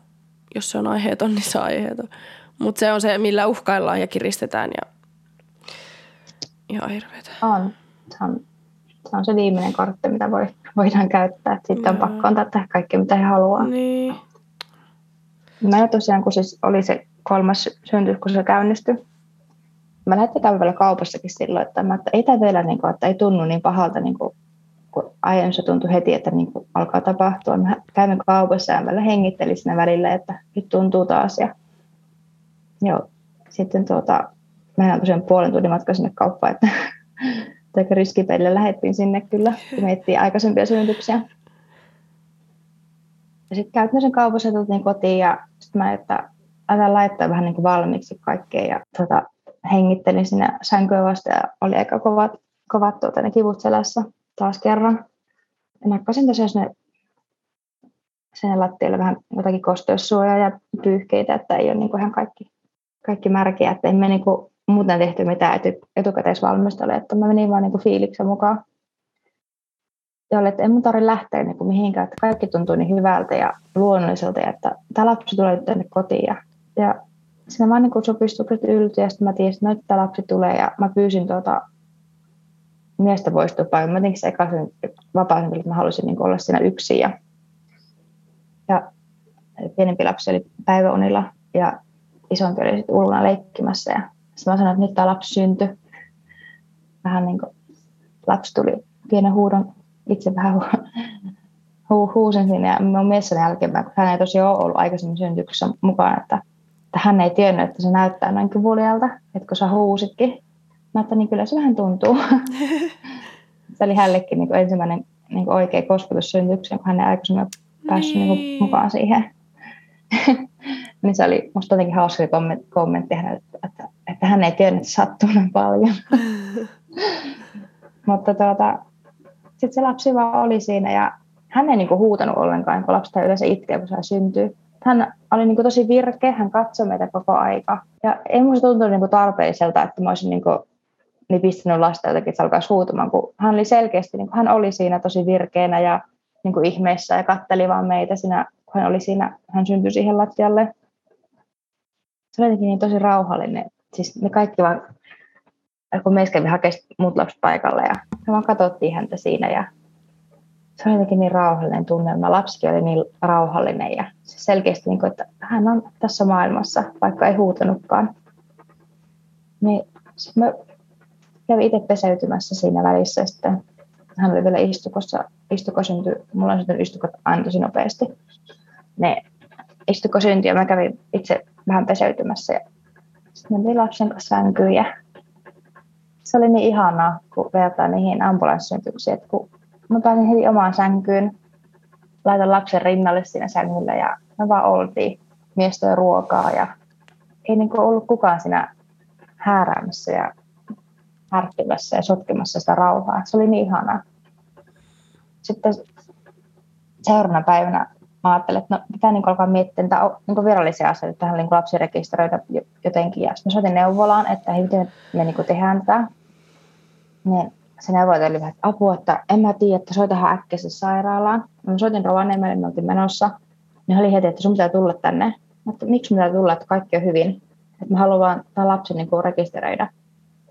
jos se on aiheeton, niin se on aiheeton. Mutta se on se, millä uhkaillaan ja kiristetään ja ihan hirveetä. On. Se on, se on se viimeinen kortti, mitä voi, voidaan käyttää. Sitten on pakko antaa tehdä kaikki, mitä he haluaa. Niin. Mä tosiaan, kun siis oli se kolmas syntys, kun se käynnistyi, mä lähdin käydä kaupassakin silloin, että, mä, että ei tämä vielä, niin kuin, että ei tunnu niin pahalta niin kuin kun aiemmin tuntui heti, että niin kuin alkaa tapahtua. Mä kävin kaupassa ja välillä hengittelin siinä välillä, että nyt tuntuu taas. Ja, joo. Sitten tuota, mehän tosiaan puolen tunnin matka sinne kauppaan, että <laughs> aika riskipelillä lähdettiin sinne kyllä, kun miettii aikaisempia synnytyksiä. Ja sitten käytin sen kaupassa ja kotiin ja sitten mä, että aletaan laittaa vähän niin kuin valmiiksi kaikkea ja tuota, hengittelin sinne sänkyä vasta ja oli aika kovat, kovat tuota, ne kivut selässä taas kerran. Ja nakkasin tosiaan sinne, sinne lattialle vähän jotakin kosteussuojaa ja pyyhkeitä, että ei ole niin kuin ihan kaikki, kaikki märkiä, että emme niin kuin muuten tehty mitään etu, etukäteisvalmistelua, että mä menin vaan niin fiiliksen mukaan. Ja oli, että en mun tarvitse lähteä niin kuin mihinkään, että kaikki tuntuu niin hyvältä ja luonnolliselta, ja että tämä lapsi tulee tänne kotiin. Ja, ja siinä vaan niin supistukset yltyi, ja sitten mä tiesin, että nyt tämä lapsi tulee, ja mä pyysin tuota miestä poistua paljon. Mä jotenkin se ekaisen vapaa että mä halusin niin olla siinä yksin. Ja, ja pienempi lapsi oli päiväunilla ja isompi oli sitten ulkona leikkimässä. Ja sitten mä sanoin, että nyt tämä lapsi syntyi. Vähän niin kuin lapsi tuli pienen huudon, itse vähän hu, hu, huusin sinne. Ja mun mies sen jälkeen, kun hän ei tosiaan ole ollut aikaisemmin syntyksessä mukaan, että, että hän ei tiennyt, että se näyttää noin kivulialta, että kun sä huusitkin. Mä että niin kyllä se vähän tuntuu. <laughs> se oli hänellekin niin kuin ensimmäinen niin kuin oikea kosketus syntykseen, kun hän ei aikaisemmin päässyt niin. Niin kuin mukaan siihen. <laughs> niin se oli musta jotenkin hauska kommentti hänelle, että, että, että, hän ei tiennyt, että sattuu näin paljon. <laughs> Mutta tuota, sitten se lapsi vaan oli siinä ja hän ei niinku huutanut ollenkaan, kun lapsi yleensä itkeä, kun se syntyy. Hän oli niinku tosi virkeä, hän katsoi meitä koko aika. Ja ei musta tuntunut niinku tarpeelliselta, että mä olisin niinku niin pistänyt lasta jotenkin, että se alkaisi huutamaan, kun hän oli selkeästi, niin hän oli siinä tosi virkeänä ja niin kuin ihmeessä ja katteli vaan meitä siinä, kun hän oli siinä, hän syntyi siihen lattialle. Se oli jotenkin niin tosi rauhallinen. Siis me kaikki vaan, kun me kävi hakemaan muut lapset paikalle ja me vaan katsottiin häntä siinä ja se oli jotenkin niin rauhallinen tunnelma. Lapsikin oli niin rauhallinen ja se selkeästi, niin kuin, että hän on tässä maailmassa, vaikka ei huutanutkaan. Niin me kävi itse peseytymässä siinä välissä. Sitten hän oli vielä istukossa, istuko syntyi, mulla on syntynyt istukot aina tosi nopeasti. Ne istuko syntyi ja mä kävin itse vähän peseytymässä ja sitten me lapsen kanssa sänkyyn ja se oli niin ihanaa, kun vertaa niihin ambulanssisyntyksiin, että kun mä pääsin heti omaan sänkyyn, laitan lapsen rinnalle siinä sängyllä ja me vaan oltiin. Mies ruokaa ja ei niin ollut kukaan siinä hääräämässä ja härkkimässä ja sotkemassa sitä rauhaa. Se oli niin ihanaa. Sitten seuraavana päivänä mä ajattelin, että no, pitää niin alkaa miettiä niitä niin virallisia asioita, tähän niin lapsi rekisteröidä jotenkin. Ja sitten mä soitin neuvolaan, että hei, miten me niin tehdään tätä. Niin se neuvola oli vähän apua, että en mä tiedä, että soitahan äkkiä sairaalaan. Mä soitin Rovaniemelle, me oltiin menossa. Niin oli heti, että sun pitää tulla tänne. Mutta miksi pitää tulla, että kaikki on hyvin. Että mä haluan vaan tämän lapsen niin rekisteröidä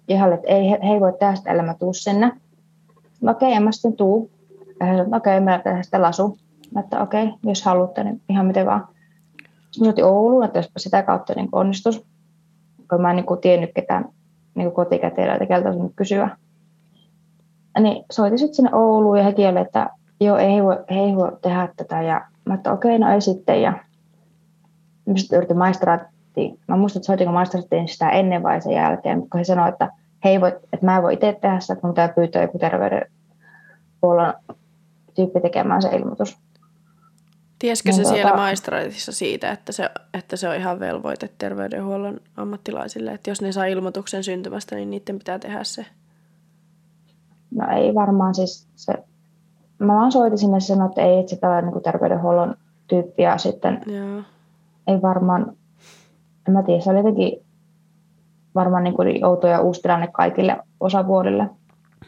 ihan, että ei, he, he ei voi tehdä sitä, ellei mä tuu sinne. No okei, okay, en mä sitten tuu. Okei, okay, mä sitä lasu. Mä että okei, okay, jos haluatte, niin ihan miten vaan. Sitten mä Ouluun, että jospa sitä kautta niin onnistus. Kun mä en niin kuin, tiennyt ketään niin kotikäteillä, että keltä olisi kysyä. Niin soitin sitten sinne Ouluun ja he kieli, että joo, ei voi, ei voi tehdä tätä. Ja mä että okei, okay, no ei sitten. Ja sitten yritin maistraat soitettiin, mä muistan, että soitinko maisterittiin sitä ennen vai sen jälkeen, kun he sanoivat, että he voi, että mä en voi itse tehdä sitä, kun pitää pyytää joku terveydenhuollon tyyppi tekemään se ilmoitus. Tiesikö se tuota, siellä maistraatissa siitä, että se, että se on ihan velvoite terveydenhuollon ammattilaisille, että jos ne saa ilmoituksen syntymästä, niin niiden pitää tehdä se? No ei varmaan siis se, mä vaan soitin sinne ja sanoin, että ei, että se tällainen niin terveydenhuollon tyyppi ja sitten Joo. ei varmaan en mä tiedä, se oli jotenkin varmaan niin kuin outo ja uusi tilanne kaikille osapuolille.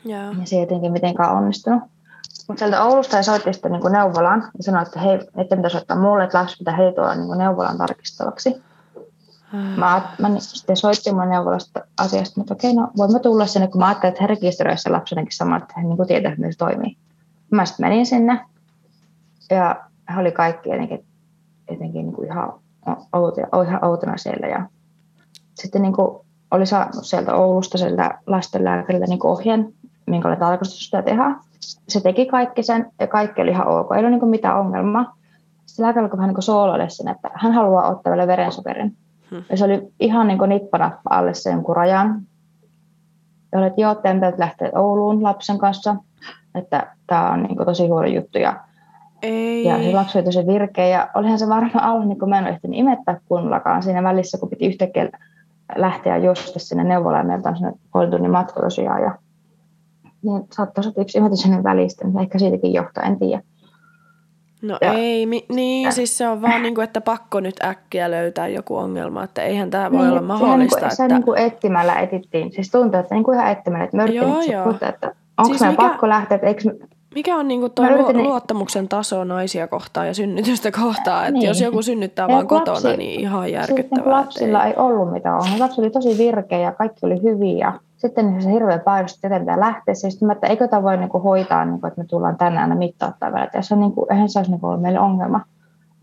Yeah. Ja se ei jotenkin mitenkään onnistunut. Mutta sieltä Oulusta he soitti sitten niin neuvolaan ja sanoi, että hei, että mitä soittaa mulle, että lapsi pitää heti tuolla niin neuvolan tarkistavaksi. Mä, mä sitten soittin mun neuvolasta asiasta, mutta okei, no voimme tulla sinne, kun mä ajattelin, että he rekisteröivät sen lapsenkin sama, että he niin tietää, miten se toimii. Mä sitten menin sinne ja he oli kaikki jotenkin, jotenkin niin kuin ihan ihan outona siellä. Ja sitten niin kuin oli saanut sieltä Oulusta sieltä lastenlääkäriltä niin ohjeen, minkä oli tarkoitus sitä tehdä. Se teki kaikki sen ja kaikki oli ihan ok, ei ole niin mitään ongelmaa. Sitten lääkäri alkoi vähän niin sooloille sen, että hän haluaa ottaa vielä verensokerin. Hmm. Ja se oli ihan niin kuin nippanappa alle sen jonkun rajan. Ja olet, joo, tempelt lähtee Ouluun lapsen kanssa, että tämä on niin tosi huono juttu ja ei. Ja se lapsi oli tosi virkeä ja olihan se varmaan alla, niin kun mä en ole ehtinyt imettää kunnollakaan siinä välissä, kun piti yhtäkkiä lähteä juosta sinne neuvolaan. Meiltä on sinne puoli tunnin matka tosiaan. Ja, niin saattoi olla yksi imetys sinne välistä, niin ehkä siitäkin johtaa, en tiedä. No ja, ei, mi- niin ja. siis se on vaan niin kuin, että pakko nyt äkkiä löytää joku ongelma, että eihän tämä voi niin, olla mahdollista. Se, että... se niin kuin etsimällä etittiin, siis tuntuu, että niin kuin ihan etsimällä, että me joo, joo. Puhuta, että onko siis mikä... pakko lähteä, että eikö mikä on niinku tuo yritin... luottamuksen taso naisia kohtaan ja synnytystä kohtaan? Että niin. jos joku synnyttää ja vaan lapsi, kotona, niin ihan järkyttävää. Siis lapsilla ei... ollut mitään ongelmaa. Lapsi oli tosi virkeä ja kaikki oli hyviä. Sitten se hirveä painostus, että pitää lähteä. Sitten että eikö tämä voi niinku hoitaa, niinku, että me tullaan tänään aina mittauttaa välillä. Ja se on, niinku, eihän se olisi niinku ollut meille ongelma,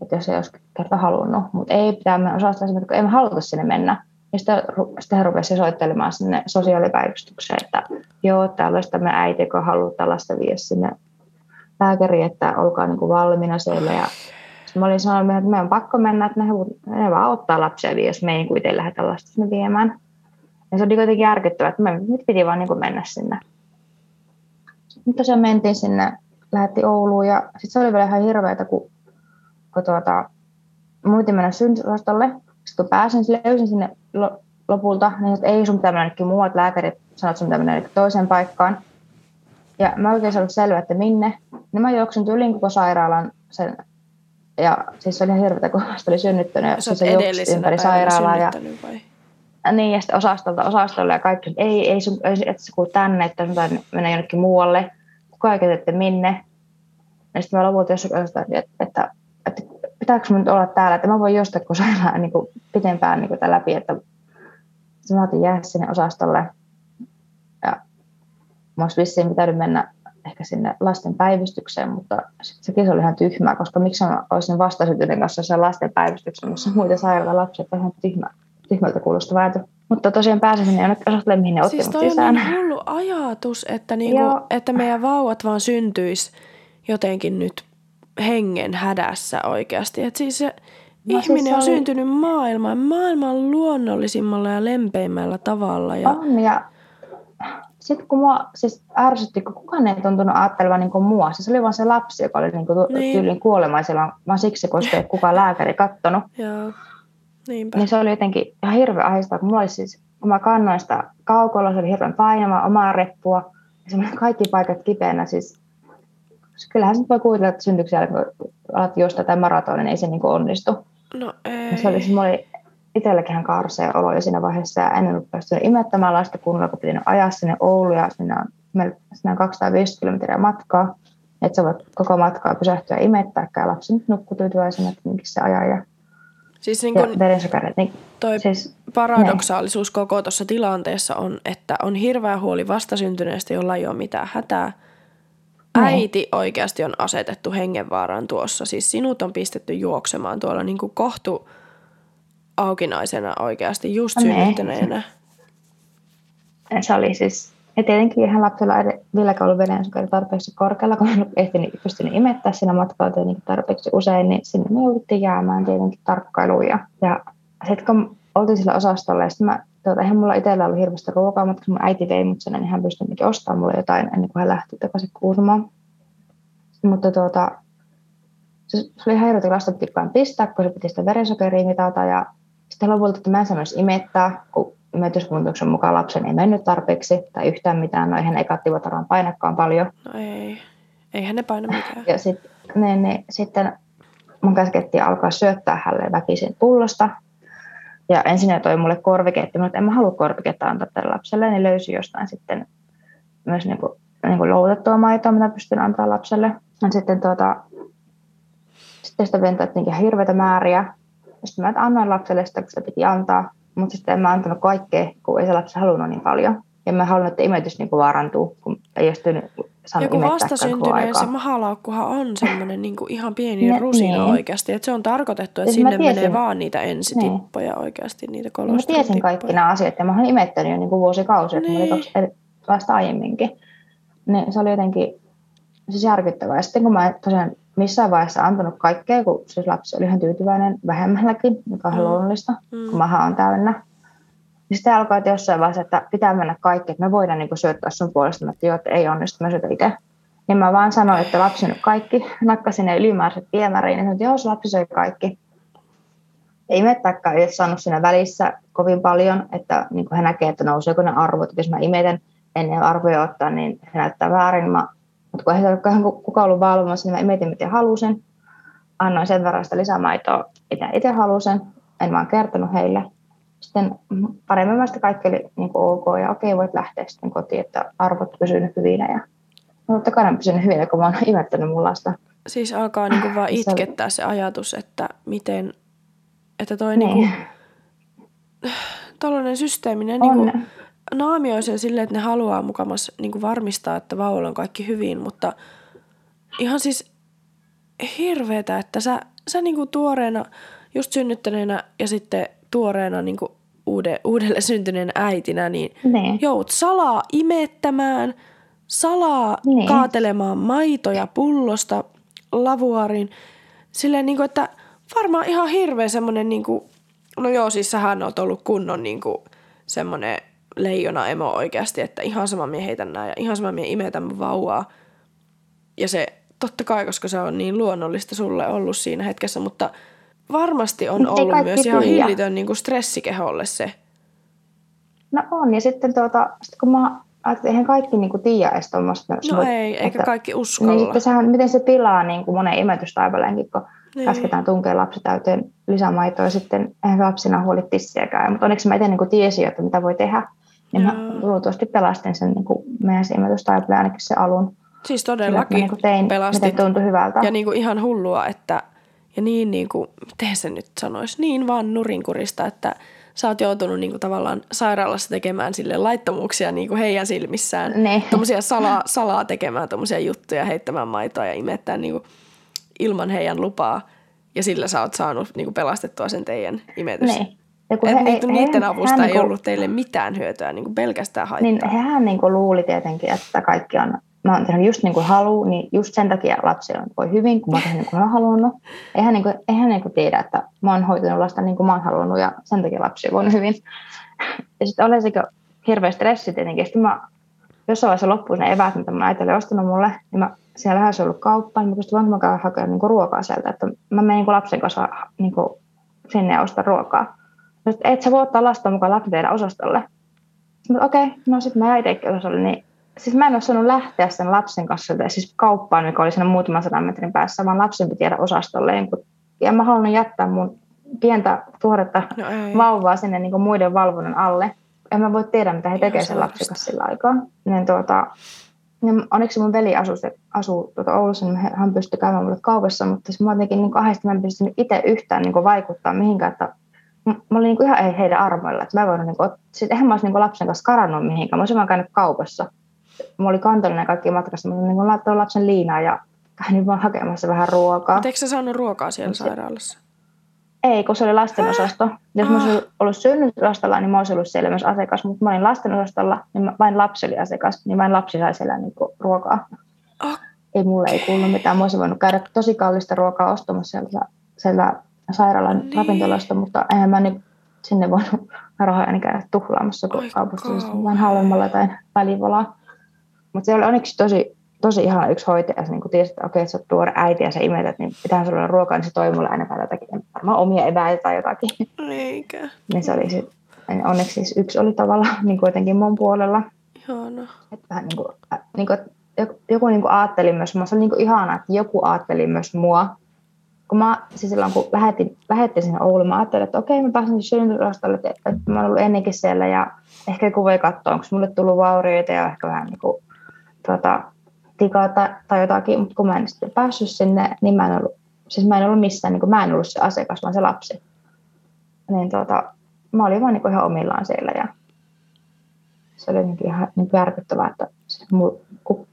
että jos ei olisi kerta halunnut. Mutta ei pitää me osata että ei me haluta sinne mennä. Ja sitten hän rupesi soittelemaan sinne sosiaalipäivystykseen, että joo, olisi tämmöinen äiti, joka haluaa tällaista viedä sinne lääkäriin, että olkaa niin kuin valmiina siellä. Ja mä olin sanonut, että meidän on pakko mennä, että ne, ne vaan ottaa lapsia, jos me ei kuitenkin lähdetä lasta sinne viemään. Ja se oli kuitenkin järkyttävää, että me nyt piti vaan niin kuin mennä sinne. Mutta se mentiin sinne, lähetti Ouluun ja sitten se oli vielä ihan hirveätä, kun, kun tuota, muitin mennä synnytysosastolle. Sitten kun pääsin, löysin sinne lopulta, niin että ei sun pitää mennä muuat lääkärit sanoivat, että sun pitää mennä toiseen paikkaan. Ja mä oikein ollut selvä, että minne. Niin mä juoksin tyylin koko sairaalan sen ja siis se oli ihan hirveätä, kun vasta oli synnyttänyt. Ja se juoksi ympäri sairaalaa. Ja, vai? Niin, ja sitten osastolta osastolle ja kaikki, ei, ei, sun, ei että se kuulu tänne, että sun pitää mennä jonnekin muualle. Kuka ei että minne. Ja sitten mä lopulta jossakin että, että, että, että pitääkö mun nyt olla täällä, että mä voin jostain kun sairaan niin kuin pitempään niin kuin tämän läpi, että mä otin jää sinne osastolle. Ja mä olisi vissiin pitänyt mennä ehkä sinne lasten päivystykseen, mutta sekin se oli ihan tyhmää, koska miksi mä olisin vastasyntyneen kanssa sen lasten päivystykseen, missä muita sairaala lapsia, että ihan tyhmä, tyhmältä kuulostava ajatus. Mutta tosiaan pääsin sinne jonnekin osastolle, mihin ne otti siis toi on niin hullu ajatus, että, niinku, että meidän vauvat vaan syntyisi jotenkin nyt hengen hädässä oikeasti. Että siis se, No, Ihminen siis on oli... syntynyt maailmaan maailman luonnollisimmalla ja lempeimmällä tavalla. Ja... On, ja sitten kun mua siis ärsytti, kun kukaan ei tuntunut ajattelevan niin mua. Se oli vaan se lapsi, joka oli niin kuin niin. tyylin kuolemaisella, vaan siksi, koska ei <laughs> kukaan lääkäri kattonut. Joo. Niinpä. Niin se oli jotenkin ihan hirveä ahdistaa, kun, mulla siis, kun mä kannoin sitä kaukolla, se oli hirveän painava, omaa reppua, ja kaikki paikat kipeänä, siis kyllähän se voi kuvitella, että syntyksellä, kun alat juosta tai maratonin, niin ei se niin kuin onnistu. No ei. Se oli, oli itselläkin karsea olo jo siinä vaiheessa ja en ollut päässyt imettämään lasta kunnolla, kun piti ajaa sinne Oulu ja sinne on, sinne on 250 kilometriä matkaa. Että sä voit koko matkaa pysähtyä imettää, ja lapsi nyt nukkuu tyytyväisenä, että minkä se ajaa. Ja, siis niin kun niin, toi siis, paradoksaalisuus koko tuossa tilanteessa on, että on hirveä huoli vastasyntyneestä, jolla ei ole mitään hätää. Äiti oikeasti on asetettu hengenvaaraan tuossa. Siis sinut on pistetty juoksemaan tuolla niin kuin kohtu aukinaisena oikeasti, just synnyttäneenä. Se oli siis, ja tietenkin ihan lapsella vieläkään ollut verensokeria tarpeeksi korkealla, kun en ehtinyt, pystynyt imettää siinä matkalla tietenkin tarpeeksi usein, niin sinne me jouduttiin jäämään tietenkin tarkkailuun. Ja, ja sitten kun oltiin sillä osastolla, ja mä, tuota, eihän mulla itsellä ollut hirveästi ruokaa, mutta kun mun äiti vei mut sinne, niin hän pystyi ostamaan mulle jotain ennen kuin hän lähti takaisin kuusumaan. Mutta tuota, se, se oli ihan hirveästi lastentikkaan pistää, kun se piti sitä verensokeria mitata ja sitten lopulta, että mä en sanoisi imettää, kun imetyskuntuksen mukaan lapsen ei mennyt tarpeeksi tai yhtään mitään. No eihän ne kattivotaran painakaan paljon. No ei, eihän ne paina mitään. Ja sit, ne, ne, sitten mun käskettiin alkaa syöttää hänelle väkisin pullosta. Ja ensin ne toi mulle korviketta, mutta en mä halua korviketta antaa tälle lapselle, niin löysi jostain sitten myös niin kuin, niin kuin loutettua maitoa, mitä pystyn antaa lapselle. Ja sitten, tuota, sitten sitä ventattiin hirveitä määriä, sitten mä annoin lapselle sitä, kun sitä piti antaa, mutta sitten en mä antanut kaikkea, kun ei se lapsi halunnut niin paljon. Ja mä halunnut, että imetys niin vaarantuu, kun ei olisi saanut Joku vastasyntynyt se mahalaukkuhan on semmoinen niin kuin ihan pieni ne, rusina niin. oikeasti. Että se on tarkoitettu, että siis sinne tiesin, menee vaan niitä ensitippoja niin. oikeasti, niitä kolostrum Mä tiesin kaikki nämä asiat ja mä olen imettänyt jo niin kuin vuosikausia, niin. että mä olin kaksi vasta aiemminkin. Niin se oli jotenkin siis järkyttävää. Ja sitten kun mä tosiaan missään vaiheessa antanut kaikkea, kun siis lapsi oli ihan tyytyväinen vähemmälläkin, mikä on mm. luonnollista, mm. kun maha on täynnä. Niin sitten että jossain vaiheessa, että pitää mennä kaikki, että me voidaan niin syöttää sun puolesta, että, jo, että ei onnistu, mä syötän itse. Niin mä vaan sanoin, että lapsi on kaikki, nakkasin ne ylimääräiset viemäriin, ja sanoin, että joo, se lapsi söi kaikki. Ei imettäkään ei ole saanut siinä välissä kovin paljon, että niin hän näkee, että nouseeko ne arvot, että jos mä imetän ennen arvoja ottaa, niin se näyttää väärin. Mä mutta kun ei kukaan ollut valvomassa, niin mä mietin, miten halusin. annoin sen verran sitä lisämaitoa, mitä itse halusin. En vaan kertonut heille. Sitten paremmin mielestä kaikki oli niin kuin ok ja okei, voit lähteä sitten kotiin, että arvot pysynyt hyvinä. Ja no, totta kai on pysynyt hyvinä, kun mä oon <laughs> imettänyt mun lasta. Siis alkaa niin kuin vaan itkettää se ajatus, että miten, että toi niin. <sighs> Niin kuin, tällainen systeeminen niin kuin, naamioi sen silleen, että ne haluaa mukamas niin kuin varmistaa, että vauvalla on kaikki hyvin, mutta ihan siis hirveetä, että sä, sä niin kuin tuoreena, just synnyttäneenä ja sitten tuoreena niin kuin uude, uudelle syntyneen äitinä, niin ne. joudut salaa imettämään, salaa ne. kaatelemaan maitoja pullosta lavuarin. Silleen, niin kuin, että varmaan ihan hirveä semmoinen, niin kuin, no joo, siis sähän oot ollut kunnon niin kuin, semmoinen leijona emo oikeasti, että ihan sama mie heitän nää ja ihan sama mie imetän mun vauvaa. Ja se totta kai, koska se on niin luonnollista sulle ollut siinä hetkessä, mutta varmasti on ollut myös ihan hillitön niin kuin stressikeholle se. No on, ja sitten tuota, sit kun mä ajattelin, eihän kaikki niin kuin tiedä edes tuommoista. No ei, että, eikä kaikki uskalla. Niin sitten sehän, miten se pilaa niin kuin monen imetystaipaleenkin, kun niin. käsketään tunkea lapsi täyteen lisämaitoa ja sitten eihän lapsina huoli tissiäkään. Mutta onneksi mä itse niin tiesin, että mitä voi tehdä. Niin mä luultavasti pelastin sen niin kuin meidän imetystaipaleen ainakin se alun. Siis todellakin niin tein, pelastit. tuntui hyvältä. Ja niin kuin ihan hullua, että ja niin, niin kuin, miten se nyt sanoisi, niin vaan nurinkurista, että sä oot joutunut niin kuin tavallaan sairaalassa tekemään sille laittomuuksia niin kuin heidän silmissään. Ne. Tuommoisia salaa, salaa tekemään tuommoisia juttuja, heittämään maitoa ja imettää niin kuin ilman heidän lupaa. Ja sillä sä oot saanut niin kuin pelastettua sen teidän imetys. Ne. Ja kun he, niiden, he, niiden avusta hän, ei niin ollut teille mitään hyötyä, niin kuin pelkästään haittaa. Niin hehän niin kuin luuli tietenkin, että kaikki on, mä oon tehnyt just niin kuin haluan, niin just sen takia lapsi on voi hyvin, kun mä oon tehnyt niin kuin mä oon halunnut. Eihän, niin kuin, eihän niin kuin tiedä, että mä oon hoitanut lasta niin kuin mä oon halunnut ja sen takia lapsi voinut hyvin. Ja sitten oli sekin hirveä stressi tietenkin. Sitten mä jossain vaiheessa loppuun ne eväät, mitä mä äiti oli ostanut mulle, niin mä siellä lähes ollut kauppaan, niin mä pystyn mä käydä hakemaan niin ruokaa sieltä, että mä menin niin lapsen kanssa niin kuin sinne ja ostaa ruokaa että et sä voi ottaa lasta mukaan lakteiden osastolle. Mutta okei, okay, no sitten mä jäin osastolle, niin siis mä en ole saanut lähteä sen lapsen kanssa, siis kauppaan, mikä oli siinä muutaman sadan metrin päässä, vaan lapsen piti jäädä osastolle. Ja mä haluan jättää mun pientä tuoretta no vauvaa sinne niin muiden valvonnan alle. En mä voi tiedä, mitä he tekevät sen lapsen kanssa sillä aikaa. Niin tuota, niin onneksi mun veli asuu, asuu tuota Oulussa, niin hän pystyi käymään mulle kaupassa, mutta siis mä jotenkin niin ahdistin, mä en pystynyt itse yhtään niin vaikuttaa mihinkään, että mä olin niin ihan heidän armoilla. Että mä en voinut, niin kuin, sit eihän mä olisi niin lapsen kanssa karannut mihinkään. Mä olisin vaan käynyt kaupassa. Mä olin kantollinen kaikki matkassa. Mä olin niin laittanut lapsen liinaa ja käyn vaan hakemassa vähän ruokaa. Mutta eikö sä saanut ruokaa siellä se, sairaalassa? Ei, kun se oli lastenosasto. Jos ah. mä olisin ollut synnytysosastolla, niin mä olisin ollut siellä myös asiakas. Mutta mä olin lastenosastolla, niin vain lapsi oli asiakas. Niin vain lapsi sai siellä niin kuin, ruokaa. Ah. Ei mulle ei kuulu mitään. Mä olisin voinut käydä tosi kallista ruokaa ostamassa sieltä, sieltä sairaalan niin. ravintolasta, mutta eihän mä niin sinne voinut rahoja käydä tuhlaamassa, kun kaupassa vain halvemmalla tai välivolaa. Mutta se oli onneksi tosi, tosi ihana yksi hoitaja, se niin tiesi, että okei, että sä oot tuore äiti ja sä imetät, niin pitää sulla olla ruokaa, niin se toi mulle aina päällä jotakin, varmaan omia eväitä tai jotakin. Eikä. niin se oli sit, onneksi siis yksi oli tavallaan <laughs> niin kuitenkin mun puolella. Ihana. Että vähän niin kuin, niin kuin, joku niin kuin ajatteli myös, se oli niin kuin ihana, että joku ajatteli myös mua, kun mä siis silloin kun lähetin, lähettiin sinne Ouluun, mä ajattelin, että okei, mä pääsen synnytysosastolle, että, että mä oon ollut ennenkin siellä ja ehkä joku voi katsoa, onko mulle tullut vaurioita ja ehkä vähän niin kuin, tuota, tikaa tai, tai jotakin, mutta kun mä en sitten päässyt sinne, niin mä en ollut, siis mä en ollut missään, niin kuin mä en ollut se asiakas, vaan se lapsi. Niin tuota, mä olin vaan niin kuin ihan omillaan siellä ja se oli niin ihan niin järkyttävää, että siis mul,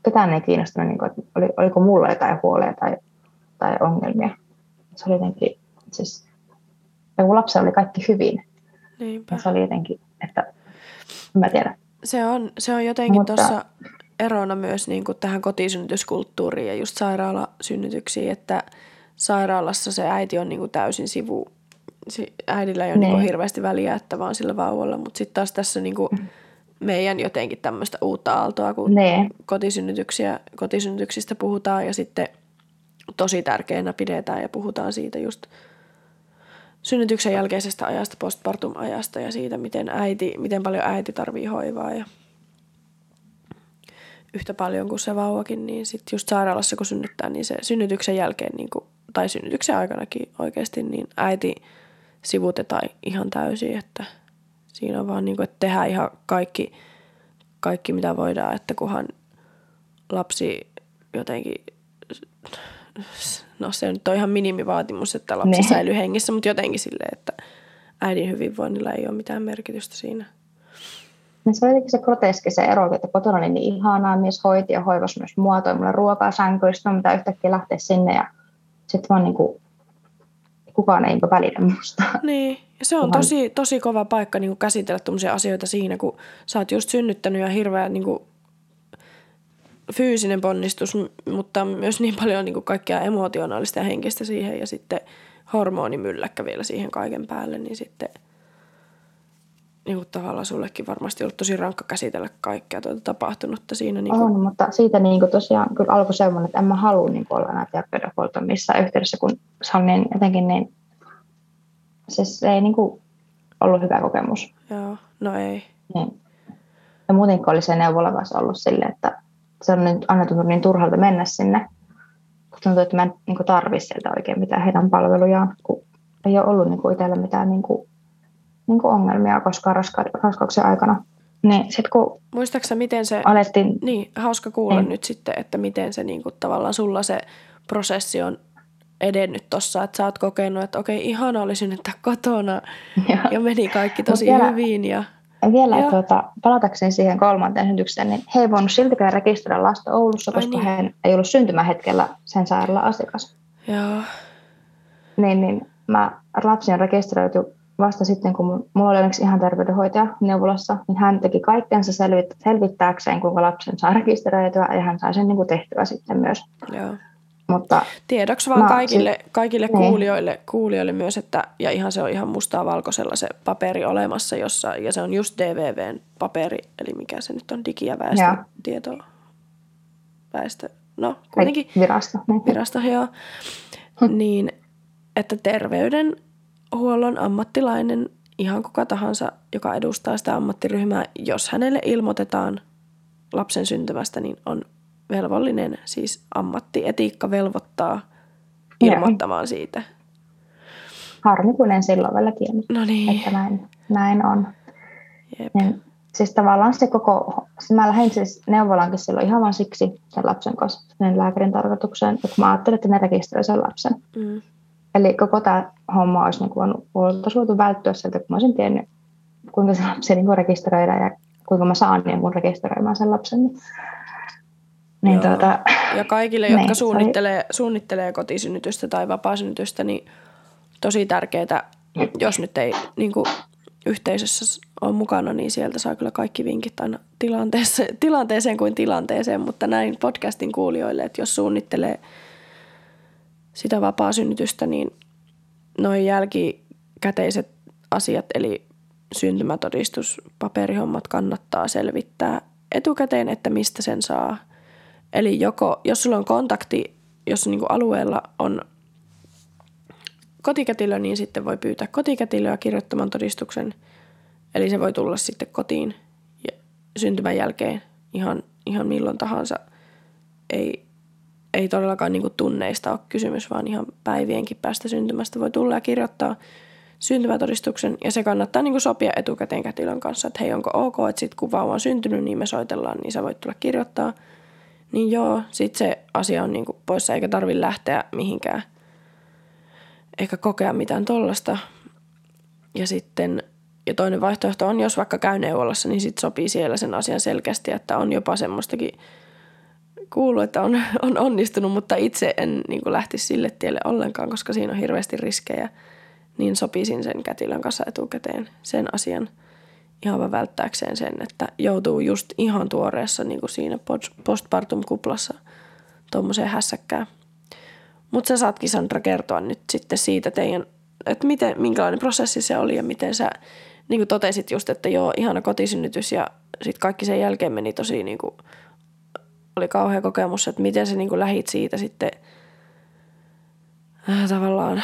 ketään ei kiinnostunut, niin kuin, että oli, oliko mulla jotain huolia tai, tai ongelmia se oli jotenkin, siis, ja kun lapsella oli kaikki hyvin, Niinpä. Ja se oli jotenkin, että mä tiedän. Se on, se on jotenkin Mutta, tuossa erona myös niin kuin tähän kotisynnytyskulttuuriin ja just sairaalasynnytyksiin, että sairaalassa se äiti on niin kuin täysin sivu. Äidillä ei ole niin kuin hirveästi väliä, että vaan sillä vauvalla, mutta sitten taas tässä niin kuin mm. meidän jotenkin tämmöistä uutta aaltoa, kun ne. kotisynnytyksiä, kotisynnytyksistä puhutaan ja sitten – tosi tärkeänä pidetään ja puhutaan siitä just synnytyksen jälkeisestä ajasta, postpartum-ajasta ja siitä, miten, äiti, miten paljon äiti tarvii hoivaa ja yhtä paljon kuin se vauvakin, niin sitten just sairaalassa kun synnyttää, niin se synnytyksen jälkeen niin kuin tai synnytyksen aikanakin oikeasti, niin äiti sivutetaan ihan täysin, että siinä on vaan niin kuin, että tehdään ihan kaikki, kaikki mitä voidaan, että kunhan lapsi jotenkin, no se nyt on ihan minimivaatimus, että lapsi ne. säilyy hengissä, mutta jotenkin silleen, että äidin hyvinvoinnilla ei ole mitään merkitystä siinä. No se oli jotenkin se groteski se ero, että kotona oli niin ihanaa, mies hoiti ja hoivasi myös mua, toi mulle ruokaa sänkyistä, mitä yhtäkkiä lähteä sinne ja sitten vaan niin kuin, kukaan ei välitä musta. Niin, ja se on tosi, tosi kova paikka niin kuin käsitellä tuommoisia asioita siinä, kun sä oot just synnyttänyt ja hirveä niin kuin, fyysinen ponnistus, mutta myös niin paljon niin kuin kaikkea emotionaalista ja henkistä siihen ja sitten hormonimylläkkä vielä siihen kaiken päälle, niin sitten – niin kuin tavallaan sullekin varmasti ollut tosi rankka käsitellä kaikkea tuota tapahtunutta siinä. Niin kuin... On, mutta siitä niin kuin tosiaan kyllä alkoi semmoinen, että en mä halua niin kuin olla enää terveydenhuoltoon missään yhteydessä, kun se on niin jotenkin niin, siis se ei niin kuin ollut hyvä kokemus. Joo, no ei. Niin. Ja muutenkin oli se neuvola kanssa ollut silleen, että se on nyt tuntunut niin turhalta mennä sinne, kun tuntuu, että mä en niin tarvitse sieltä oikein mitään heidän palvelujaan, kun ei ole ollut niin kuin itsellä mitään niin kuin niin kuin ongelmia koskaan raska- raskauksen aikana. Niin sit kun Muistaaksä, miten se, alettiin, niin hauska kuulla niin. nyt sitten, että miten se niin kuin, tavallaan sulla se prosessi on edennyt tuossa, että sä oot kokenut, että okei, ihana oli synnyttää kotona <laughs> ja, ja meni kaikki tosi vielä, hyvin. Ja, ja vielä ja. Tuota, palatakseni siihen kolmanteen synnytykseen, niin he ei voinut siltikään rekisteröidä lasta Oulussa, koska niin. hän ei ollut syntymähetkellä sen sairaala asiakas. Joo. Niin, niin mä lapsi on rekisteröity vasta sitten, kun mulla oli onneksi ihan terveydenhoitaja neuvolassa, niin hän teki kaikkensa selvit- selvittääkseen, kuinka lapsen saa rekisteröityä, ja hän sai sen niin kuin tehtyä sitten myös. Joo. Mutta Tiedoksi vaan kaikille, siis, kaikille niin. kuulijoille, kuulijoille myös, että, ja ihan se on ihan mustaa valkoisella se paperi olemassa, jossa, ja se on just DVVn paperi, eli mikä se nyt on, digi- ja väestötieto, väestö, no kuitenkin. Virasto. Niin. Virasto, joo. niin, että terveyden huollon ammattilainen, ihan kuka tahansa, joka edustaa sitä ammattiryhmää, jos hänelle ilmoitetaan lapsen syntymästä, niin on velvollinen, siis ammattietiikka velvoittaa ilmoittamaan siitä. Harmi, kun en silloin vielä tiennyt, no niin. että näin, näin on. Jep. Niin, siis tavallaan se koko, mä lähdin siis neuvolankin silloin ihan vain siksi sen lapsen kanssa sen lääkärin tarkoitukseen, että mä ajattelin, että ne rekisteröi sen lapsen. Mm. Eli koko tämä homma olisi niin kuin voitu välttyä sieltä, kun mä olisin tiennyt, kuinka se lapsi niin rekisteröidään ja kuinka mä saan niin kuin rekisteröimään sen lapsen. Niin tuota, ja kaikille, jotka niin, suunnittelee, oli... suunnittelee kotisynnytystä tai vapaasynnytystä, niin tosi tärkeää, jos nyt ei niin kuin yhteisössä ole mukana, niin sieltä saa kyllä kaikki vinkit aina tilanteeseen, tilanteeseen kuin tilanteeseen, mutta näin podcastin kuulijoille, että jos suunnittelee – sitä vapaa-synnytystä, niin noin jälkikäteiset asiat, eli syntymätodistus, paperihommat kannattaa selvittää etukäteen, että mistä sen saa. Eli joko, jos sulla on kontakti, jos niin alueella on kotikätilö, niin sitten voi pyytää kotikätilöä kirjoittaman todistuksen. Eli se voi tulla sitten kotiin ja syntymän jälkeen ihan, ihan milloin tahansa. Ei, ei todellakaan niin kuin tunneista ole kysymys, vaan ihan päivienkin päästä syntymästä voi tulla ja kirjoittaa syntymätodistuksen. Ja se kannattaa niin kuin sopia etukäteen kätilön kanssa, että hei onko ok, että sitten kun vauva on syntynyt, niin me soitellaan, niin sä voit tulla kirjoittaa. Niin joo, sitten se asia on niin kuin poissa eikä tarvi lähteä mihinkään eikä kokea mitään tollasta. Ja sitten ja toinen vaihtoehto on, jos vaikka käy neuvolassa, niin sitten sopii siellä sen asian selkeästi, että on jopa semmoistakin kuullut, että on, <laughs> on onnistunut, mutta itse en niin kuin lähtisi sille tielle ollenkaan, koska siinä on hirveästi riskejä. Niin sopisin sen kätilön kanssa etukäteen sen asian ihan vaan välttääkseen sen, että joutuu just ihan tuoreessa niin kuin siinä postpartum-kuplassa tuommoiseen hässäkkään. Mutta sä saatkin Sandra kertoa nyt sitten siitä teidän, että miten, minkälainen prosessi se oli ja miten sä niin kuin totesit just, että joo, ihana kotisynnytys ja sitten kaikki sen jälkeen meni tosi niin kuin oli kauhea kokemus, että miten sä niin lähit siitä sitten äh, tavallaan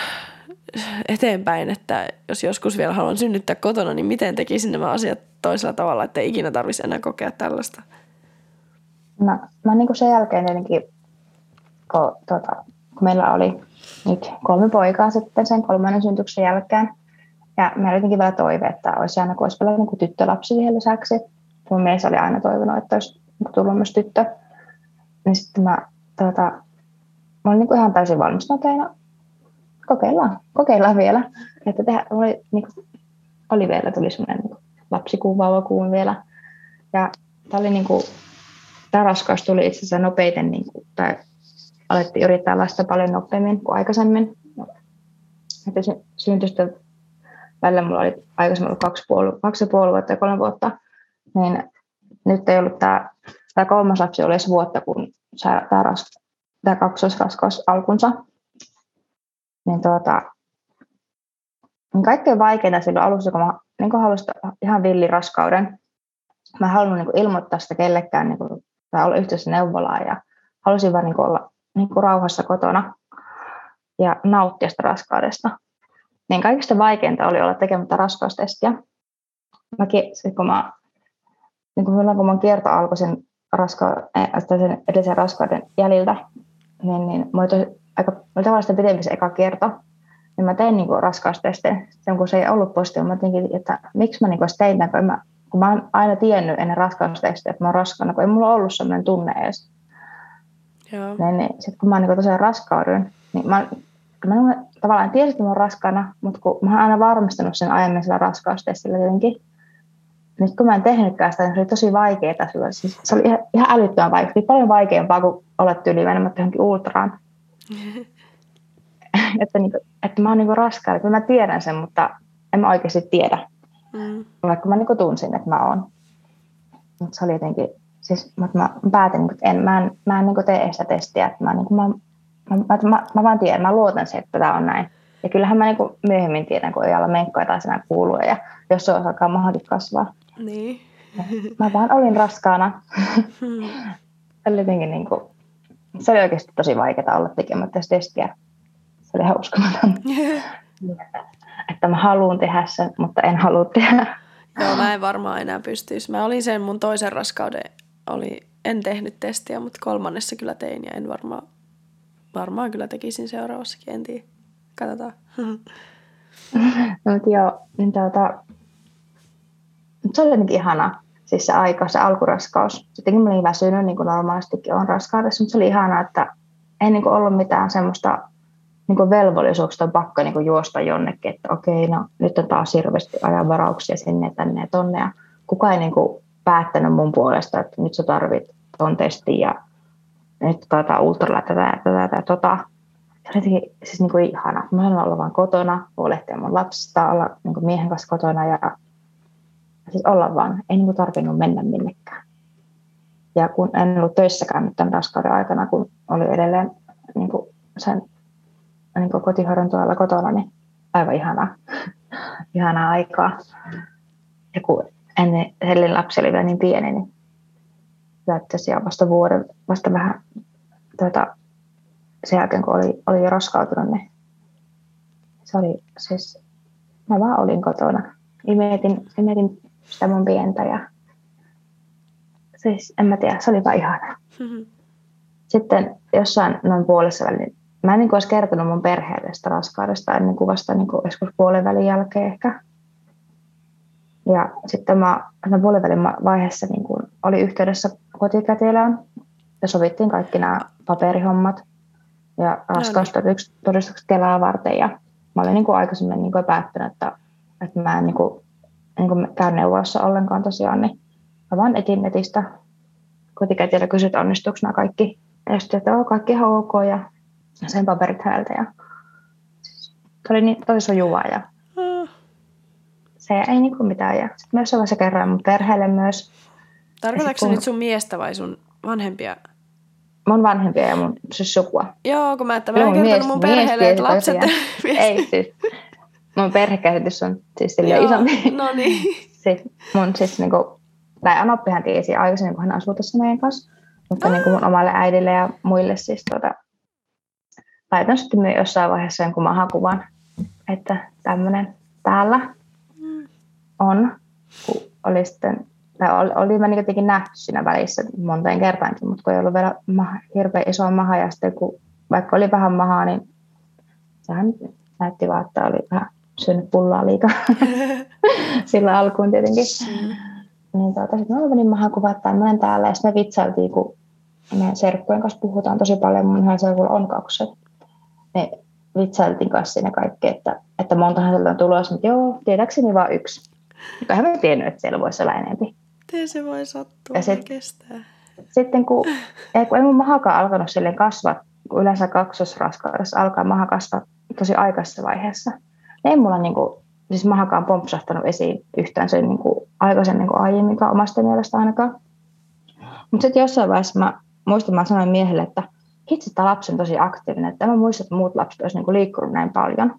eteenpäin, että jos joskus vielä haluan synnyttää kotona, niin miten tekisin nämä asiat toisella tavalla, että ei ikinä tarvitsisi enää kokea tällaista? No, mä niin kuin sen jälkeen tietenkin, kun, tuota, kun meillä oli nyt kolme poikaa sitten sen kolmannen syntyksen jälkeen. Ja meillä oli jotenkin vielä toive, että olisi aina, kun olisi vielä niin tyttölapsi siihen lisäksi. Mun mies oli aina toivonut, että olisi niin tullut myös tyttö. Niin sitten mä, tuota, mä olin niin ihan täysin valmis. No okei, no kokeillaan, kokeillaan vielä. Että tehdä, oli, niin kuin, oli vielä, tuli semmoinen niin lapsikuun, vauvakuun vielä. Ja tämä oli niin kuin, tämä raskaus tuli itse asiassa nopeiten, niin kuin, tai alettiin yrittää lasta paljon nopeammin kuin aikaisemmin. Että syntystä välillä mulla oli aikaisemmin ollut kaksi, puoli, kaksi ja puoli vuotta ja kolme vuotta, niin nyt ei ollut tämä, tämä kolmas lapsi oli edes vuotta, kun tämä, tämä kaksosraskaus alkunsa. Niin tuota, niin kaikkein vaikeinta silloin alussa, kun mä niin kun halusin ihan villiraskauden, mä halunnut niin ilmoittaa sitä kellekään niin kuin, tai olla yhteydessä neuvolaan ja halusin vaan niin olla niin rauhassa kotona ja nauttia sitä raskaudesta. Niin kaikista vaikeinta oli olla tekemättä raskaustestiä. Mäkin, kun mä, niin silloin kun mun kierto alkoi sen, raska, eh, sen edellisen raskauden jäljiltä, niin, niin mä olin aika, oli tavallaan pidempi se eka kierto, niin mä tein niin raskaustestin. Sen kun se ei ollut positiivinen, mä jotenkin, että miksi mä niin tein tämän, kun mä, kun mä oon aina tiennyt ennen raskaustestiä, että mä oon raskaana, kun ei mulla ollut sellainen tunne edes. Joo. Niin, niin sitten kun mä niin tosiaan raskaudun, niin mä, mä tavallaan tiesin, että mä oon raskaana, mutta kun mä oon aina varmistanut sen aiemmin sillä raskaustestillä jotenkin, nyt kun mä en tehnytkään sitä, niin se oli tosi vaikeaa. Siis se oli ihan, ihan älyttömän vaikeaa. Se oli paljon vaikeampaa kuin olet tyyliin menemättä johonkin ultraan. <laughs> että, niin kuin, että mä oon niin raskaana. Kyllä mä tiedän sen, mutta en mä oikeasti tiedä. Mm. Vaikka mä niin tunsin, että mä oon. Mutta se oli jotenkin siis, mutta mä päätin, että en, mä en, mä en niin tee sitä testiä. Että mä, niin kuin, mä, mä, mä, mä, vaan tiedän, mä luotan siihen, että tämä on näin. Ja kyllähän mä niin myöhemmin tiedän, kun ei olla menkkoja tai sinä kuuluu ja jos se alkaa mahdollisesti kasvaa. Niin. Mä vaan olin raskaana. Hmm. se, oli jotenkin niin kuin, se oli oikeasti tosi vaikeaa olla tekemättä testiä. Se oli ihan uskomaton. <laughs> että mä haluan tehdä sen, mutta en halua tehdä. Joo, mä en varmaan enää pystyisi. Mä olin sen mun toisen raskauden oli, en tehnyt testiä, mutta kolmannessa kyllä tein ja en varmaan, varmaan kyllä tekisin seuraavassakin, en tiedä. Katsotaan. <laughs> no, mutta joo, niin tuota, se oli jotenkin ihana, siis se aika, se alkuraskaus. Sittenkin mä olin väsynyt, niin kuin normaalistikin on raskaudessa, mutta se oli ihana, että ei niin kuin ollut mitään semmoista niin kuin velvollisuuksista on pakko niin kuin juosta jonnekin, että okei, no nyt on taas hirveästi ajanvarauksia sinne, tänne ja tonne. Ja kukaan ei niin kuin päättänyt mun puolesta, että nyt sä tarvit ton testin ja nyt taitaa ultralla tätä, tätä, tätä, tota. Se oli siis niin kuin ihana. Mä haluan olla vaan kotona, huolehtia mun lapsista, olla niin kuin miehen kanssa kotona ja siis olla vaan. Ei niin tarvinnut mennä minnekään. Ja kun en ollut töissäkään nyt tämän raskauden aikana, kun oli edelleen niin kuin sen niin kuin kotihoidon tuolla kotona, niin aivan ihanaa, <laughs> ihanaa aikaa. Ja kun ennen Hellin lapsi oli vielä niin pieni, niin tosiaan vasta vuoden, vasta vähän tuota, sen jälkeen, kun oli, oli jo raskautunut, niin se oli siis, mä vaan olin kotona. Imetin, imetin sitä mun pientä ja siis en mä tiedä, se oli vaan ihanaa. <laughs> Mm-hmm. Sitten jossain noin puolessa välin, mä en niin olisi kertonut mun perheelle sitä raskaudesta ennen kuin vasta niin kuin joskus puolen välin jälkeen ehkä. Ja sitten mä puolen välin vaiheessa niin kuin oli yhteydessä kotikätilöön ja sovittiin kaikki nämä paperihommat ja raskaustodistukset Kelaa varten. Ja mä olin niin kuin aikaisemmin niin kuin päättänyt, että, että mä en niin kuin, niin kuin käy neuvoissa ollenkaan tosiaan, niin mä vaan etin netistä kotikätilö kysyt onnistuuko nämä kaikki. Ja sitten, että kaikki ihan ok ja sen paperit häneltä. Ja se oli niin tosi sujuvaa ja mm. se ei niin kuin mitään. Ja sitten myös sellaisen kerran mun perheelle myös. Tarkoitatko kun... nyt sun miestä vai sun vanhempia? Mun vanhempia ja mun siis sukua. Joo, kun mä, että mä en kertonut mies, mun perheelle, että lapset... <laughs> ei siis. Mun perhekäsitys on siis sille isompi. No niin. <laughs> Sitten mun siis niinku, tai Anoppihan tiesi aikaisemmin, kun hän asui tässä meidän kanssa. Mutta ah. niin kuin mun omalle äidille ja muille siis tuota, laitan sitten jossain vaiheessa jonkun mahakuvan, että tämmöinen täällä mm. on, kun oli sitten, tai oli, oli mä niin nähty siinä välissä monteen kertaankin, mutta kun ei ollut vielä maha, hirveän iso maha ja sitten kun vaikka oli vähän mahaa, niin sehän näytti vaan, että oli vähän syönyt pullaa liikaa <laughs> sillä alkuun tietenkin. Mm. Niin tuota, sitten mä menin mahakuva, että mä täällä ja sitten me vitsailtiin, kun me serkkujen kanssa puhutaan tosi paljon, mun ihan serkulla on kakset. Me vitsailtiin kanssa siinä kaikki, että, että montahan sieltä on tulossa, mutta joo, tietääkseni vaan yksi. Eihän mä tiennyt, että siellä voisi olla enempi. Miten se voi sattua ja sit, kestää? Sitten kun, ei, kun ei mun mahakaan alkanut silleen kasvaa, kun yleensä kaksosraskaudessa alkaa maha kasvaa tosi aikaisessa vaiheessa. Ei mulla niin kuin, siis mahakaan pompsahtanut esiin yhtään sen niin kuin, aikaisemmin kuin aiemmin omasta mielestä ainakaan. Mutta sitten jossain vaiheessa mä muistan, mä sanoin miehelle, että hitsi, tämä lapsi on tosi aktiivinen, että mä muista, että muut lapset olisivat niin liikkunut näin paljon.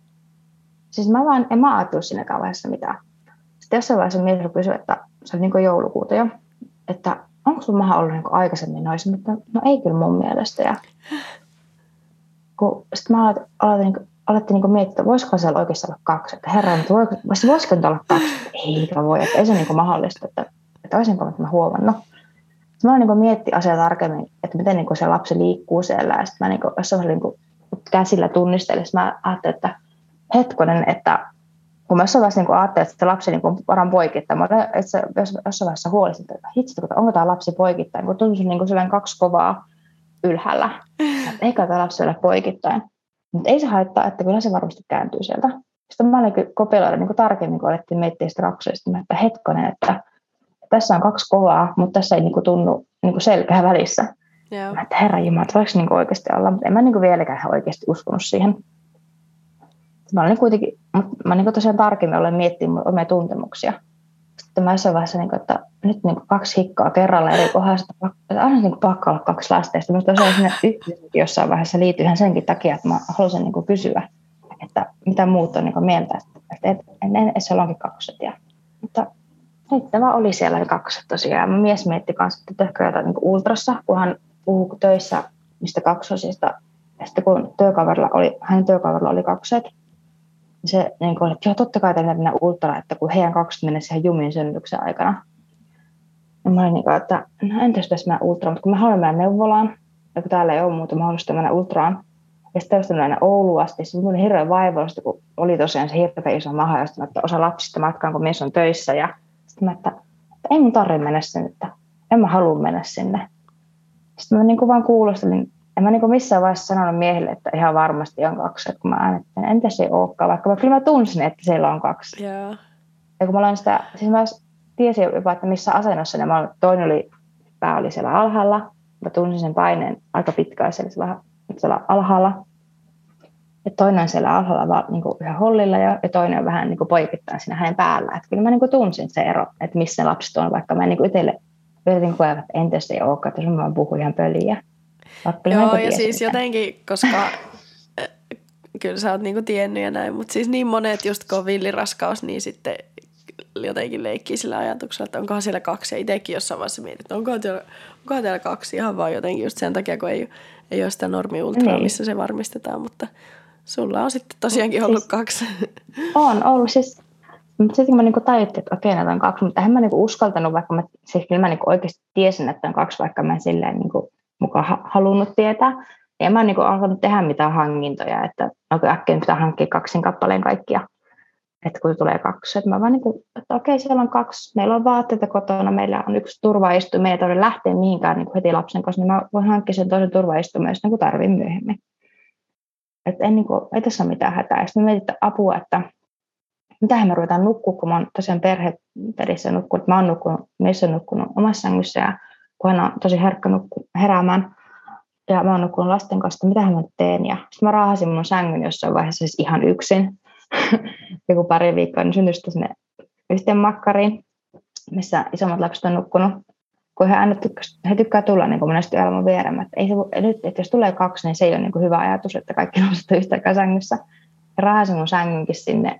Siis mä vaan, en mä ajatellut siinäkään vaiheessa mitään. Sitten jossain vaiheessa mies kysyi, että se oli niin joulukuuta jo, että onko sun maha ollut niin aikaisemmin noissa, mutta no ei kyllä mun mielestä. Ja kun sitten mä aloitin, aloitin, niin alettiin niin miettiä, että voisiko siellä oikeasti olla kaksi, että herra, mutta voisiko, voisiko nyt olla kaksi, eikä voi, että ei se niin mahdollista, että, että olisinko mä huomannut. Sitten mä niin miettiä asiaa tarkemmin, että miten niin se lapsi liikkuu siellä, ja sitten mä niin jossain niin käsillä tunnistelin, mä ajattelin, että hetkonen, että kun mä jossain vaiheessa niin ajattelin, että se lapsi niin varan poikittaa, mä olin jossain vaiheessa huolisin, että hitsi, onko tämä lapsi poikittain, kun tuntui niin kaksi kovaa ylhäällä, että <laughs> eikä tämä lapsi ole poikittain. Mutta ei se haittaa, että kyllä se varmasti kääntyy sieltä. Sitten mä olin kopioida niin tarkemmin, kun alettiin miettiä sitä raksuista, että hetkonen, että tässä on kaksi kovaa, mutta tässä ei niin kuin, tunnu niin kuin selkää välissä. Joo. Mä, että herra Jumala, että voiko niin oikeasti olla, mutta en mä niin kuin vieläkään oikeasti uskonut siihen. Mä olen kuitenkin, mä niin tosiaan tarkemmin olen miettinyt omia tuntemuksia. Sitten mä jossain vaiheessa, niin kuin, että nyt niin kuin kaksi hikkaa kerralla eri kohdassa, että aina niin pakko olla kaksi lasta. Ja sitten tosiaan sinne jossain vaiheessa liittyy ihan senkin takia, että mä halusin niin kuin kysyä, että mitä muut on niin kuin mieltä, että, en, en, se onkin kakset. Ja, mutta sitten vaan oli siellä kakset tosiaan. Mä mies mietti kanssa, että tehkö jotain niin ultrassa, kun hän puhuu töissä mistä kaksosista. Ja sitten kun työkaverilla oli, hänen työkaverilla oli kakset, se niin kuin, että joo, totta kai tehdään mennä ultra, että kun heidän kaksi menee siihen jumin synnytyksen aikana. Ja mä olin niin kuin, että no entäs jos mä ultra, mutta kun mä haluan mennä neuvolaan, ja kun täällä ei ole muuta mahdollista mennä ultraan, ja sitten jos mennä Ouluun asti, siis mun hirveän vaivallosta, kun oli tosiaan se hirveän iso maha, että osa lapsista matkaan, kun mies on töissä, ja sitten mä, että, että ei mun tarvitse mennä sinne, että en mä halua mennä sinne. Sitten mä niin kuin vaan kuulostelin en mä niin missään vaiheessa sanonut miehille, että ihan varmasti on kaksi. Että kun mä äänettelin, entä se ei olekaan, vaikka mä, kyllä mä tunsin, että siellä on kaksi. Yeah. Ja kun mä olen sitä, siis mä tiesin jopa, että missä asennossa ne, mä toinen oli, pää oli siellä alhaalla, mä tunsin sen paineen aika pitkään siellä, siellä alhaalla. Ja toinen on siellä alhaalla vaan niin kuin yhä hollilla ja, ja toinen on vähän niin kuin poikittain siinä hänen päällä. Että kyllä mä niin kuin tunsin se ero, että missä lapset on, vaikka mä niin kuin itselle yritin koea, että entäs se ei olekaan, että mä puhun ihan pöliä. Joo, ja siis sitä. jotenkin, koska äh, <laughs> kyllä sä oot niinku tiennyt ja näin, mutta siis niin monet just kun on villiraskaus, niin sitten jotenkin leikkii sillä ajatuksella, että onkohan siellä kaksi. Ja itsekin jossain vaiheessa mietit, että onkohan siellä, onkohan siellä kaksi ihan vaan jotenkin just sen takia, kun ei, ei ole sitä normi ultraa, niin. missä se varmistetaan. Mutta sulla on sitten tosiaankin ollut siis, kaksi. <laughs> On ollut siis. Mutta sitten kun mä niinku tajuttiin, että okei, näitä on kaksi, mutta en mä niinku uskaltanut, vaikka mä, siis kyllä mä niinku oikeasti tiesin, että on kaksi, vaikka mä silleen niinku mukaan halunnut tietää. Ja mä en niin alkanut tehdä mitään hankintoja, että okay, äkkiä pitää hankkia kaksin kappaleen kaikkia, että kun tulee kaksi. Että mä vaan niin kuin, että okei, siellä on kaksi, meillä on vaatteita kotona, meillä on yksi turvaistuin, meidän ei tarvitse lähteä mihinkään niin heti lapsen kanssa, niin mä voin hankkia sen toisen turvaistuimen, jos niin tarvin myöhemmin. Että en, niin kuin, ei tässä ole mitään hätää. Sitten mä mietin, että apua, että mitähän me ruvetaan nukkua, kun mä oon tosiaan perheperissä nukkunut. Mä oon nukkunut, missä nukkunut omassa sängyssä ja kun hän on tosi herkkä nukku, heräämään. Ja mä oon nukkunut lasten kanssa, mitä mä teen. Ja sitten mä raahasin mun sängyn jossain vaiheessa siis ihan yksin. <laughs> Joku pari viikkoa, niin syntyi sinne yhteen makkariin, missä isommat lapset on nukkunut. Kun he aina tykkää, he tykkää tulla niin monesti elämän vieremä. Että ei se, nyt, että jos tulee kaksi, niin se ei ole niin hyvä ajatus, että kaikki <laughs> lapset on yhtä sängyssä. Ja raahasin mun sängynkin sinne,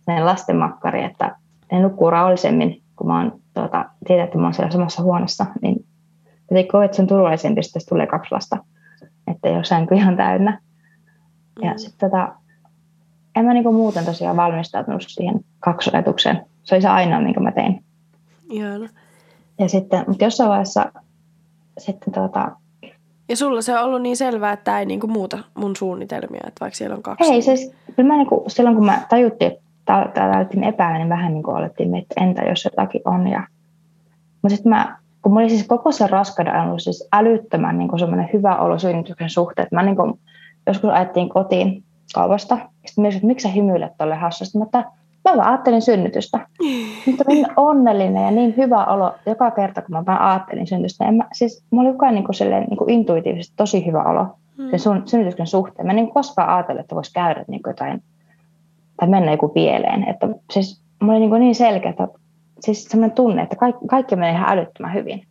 sinne lasten makkariin, että ne nukkuu rauhallisemmin, kun mä oon tuota, tietää, että mä oon siellä samassa huoneessa, niin jotenkin koet sen turvallisempi, jos tulee kaksi lasta, että ei ole sänky ihan täynnä. Ja mm. sitten tota, en mä niinku muuten tosiaan valmistautunut siihen kaksoletukseen. Se oli se ainoa, minkä mä tein. Ihana. Ja sitten, mutta jossain vaiheessa sitten tota, Ja sulla se on ollut niin selvää, että tämä ei niinku muuta mun suunnitelmia, että vaikka siellä on kaksi. Ei, siis kyllä mä niinku, silloin kun mä tajuttiin, että täällä alettiin epäillä, niin vähän niin kuin alettiin että entä jos jotakin on. Ja... Mutta sitten mä, kun mulla oli siis koko sen raskauden ollut siis älyttömän niin semmoinen hyvä olo synnytyksen suhteen, että mä niin kuin, joskus ajettiin kotiin kaupasta, sitten mietin, että miksi sä hymyilet tolle hassusti, mutta mä vaan ajattelin synnytystä. <laughs> Nyt on niin onnellinen ja niin hyvä olo joka kerta, kun mä vaan ajattelin synnytystä. Mä, siis mulla oli koko niin kuin silleen, niin kuin intuitiivisesti tosi hyvä olo sen sun, synnytyksen suhteen. Mä en niin koskaan ajatellut, että voisi käydä niin kuin jotain tai mennä joku pieleen. Että siis mulla oli niin, niin selkeä, että siis sellainen tunne, että kaikki, kaikki menee ihan älyttömän hyvin.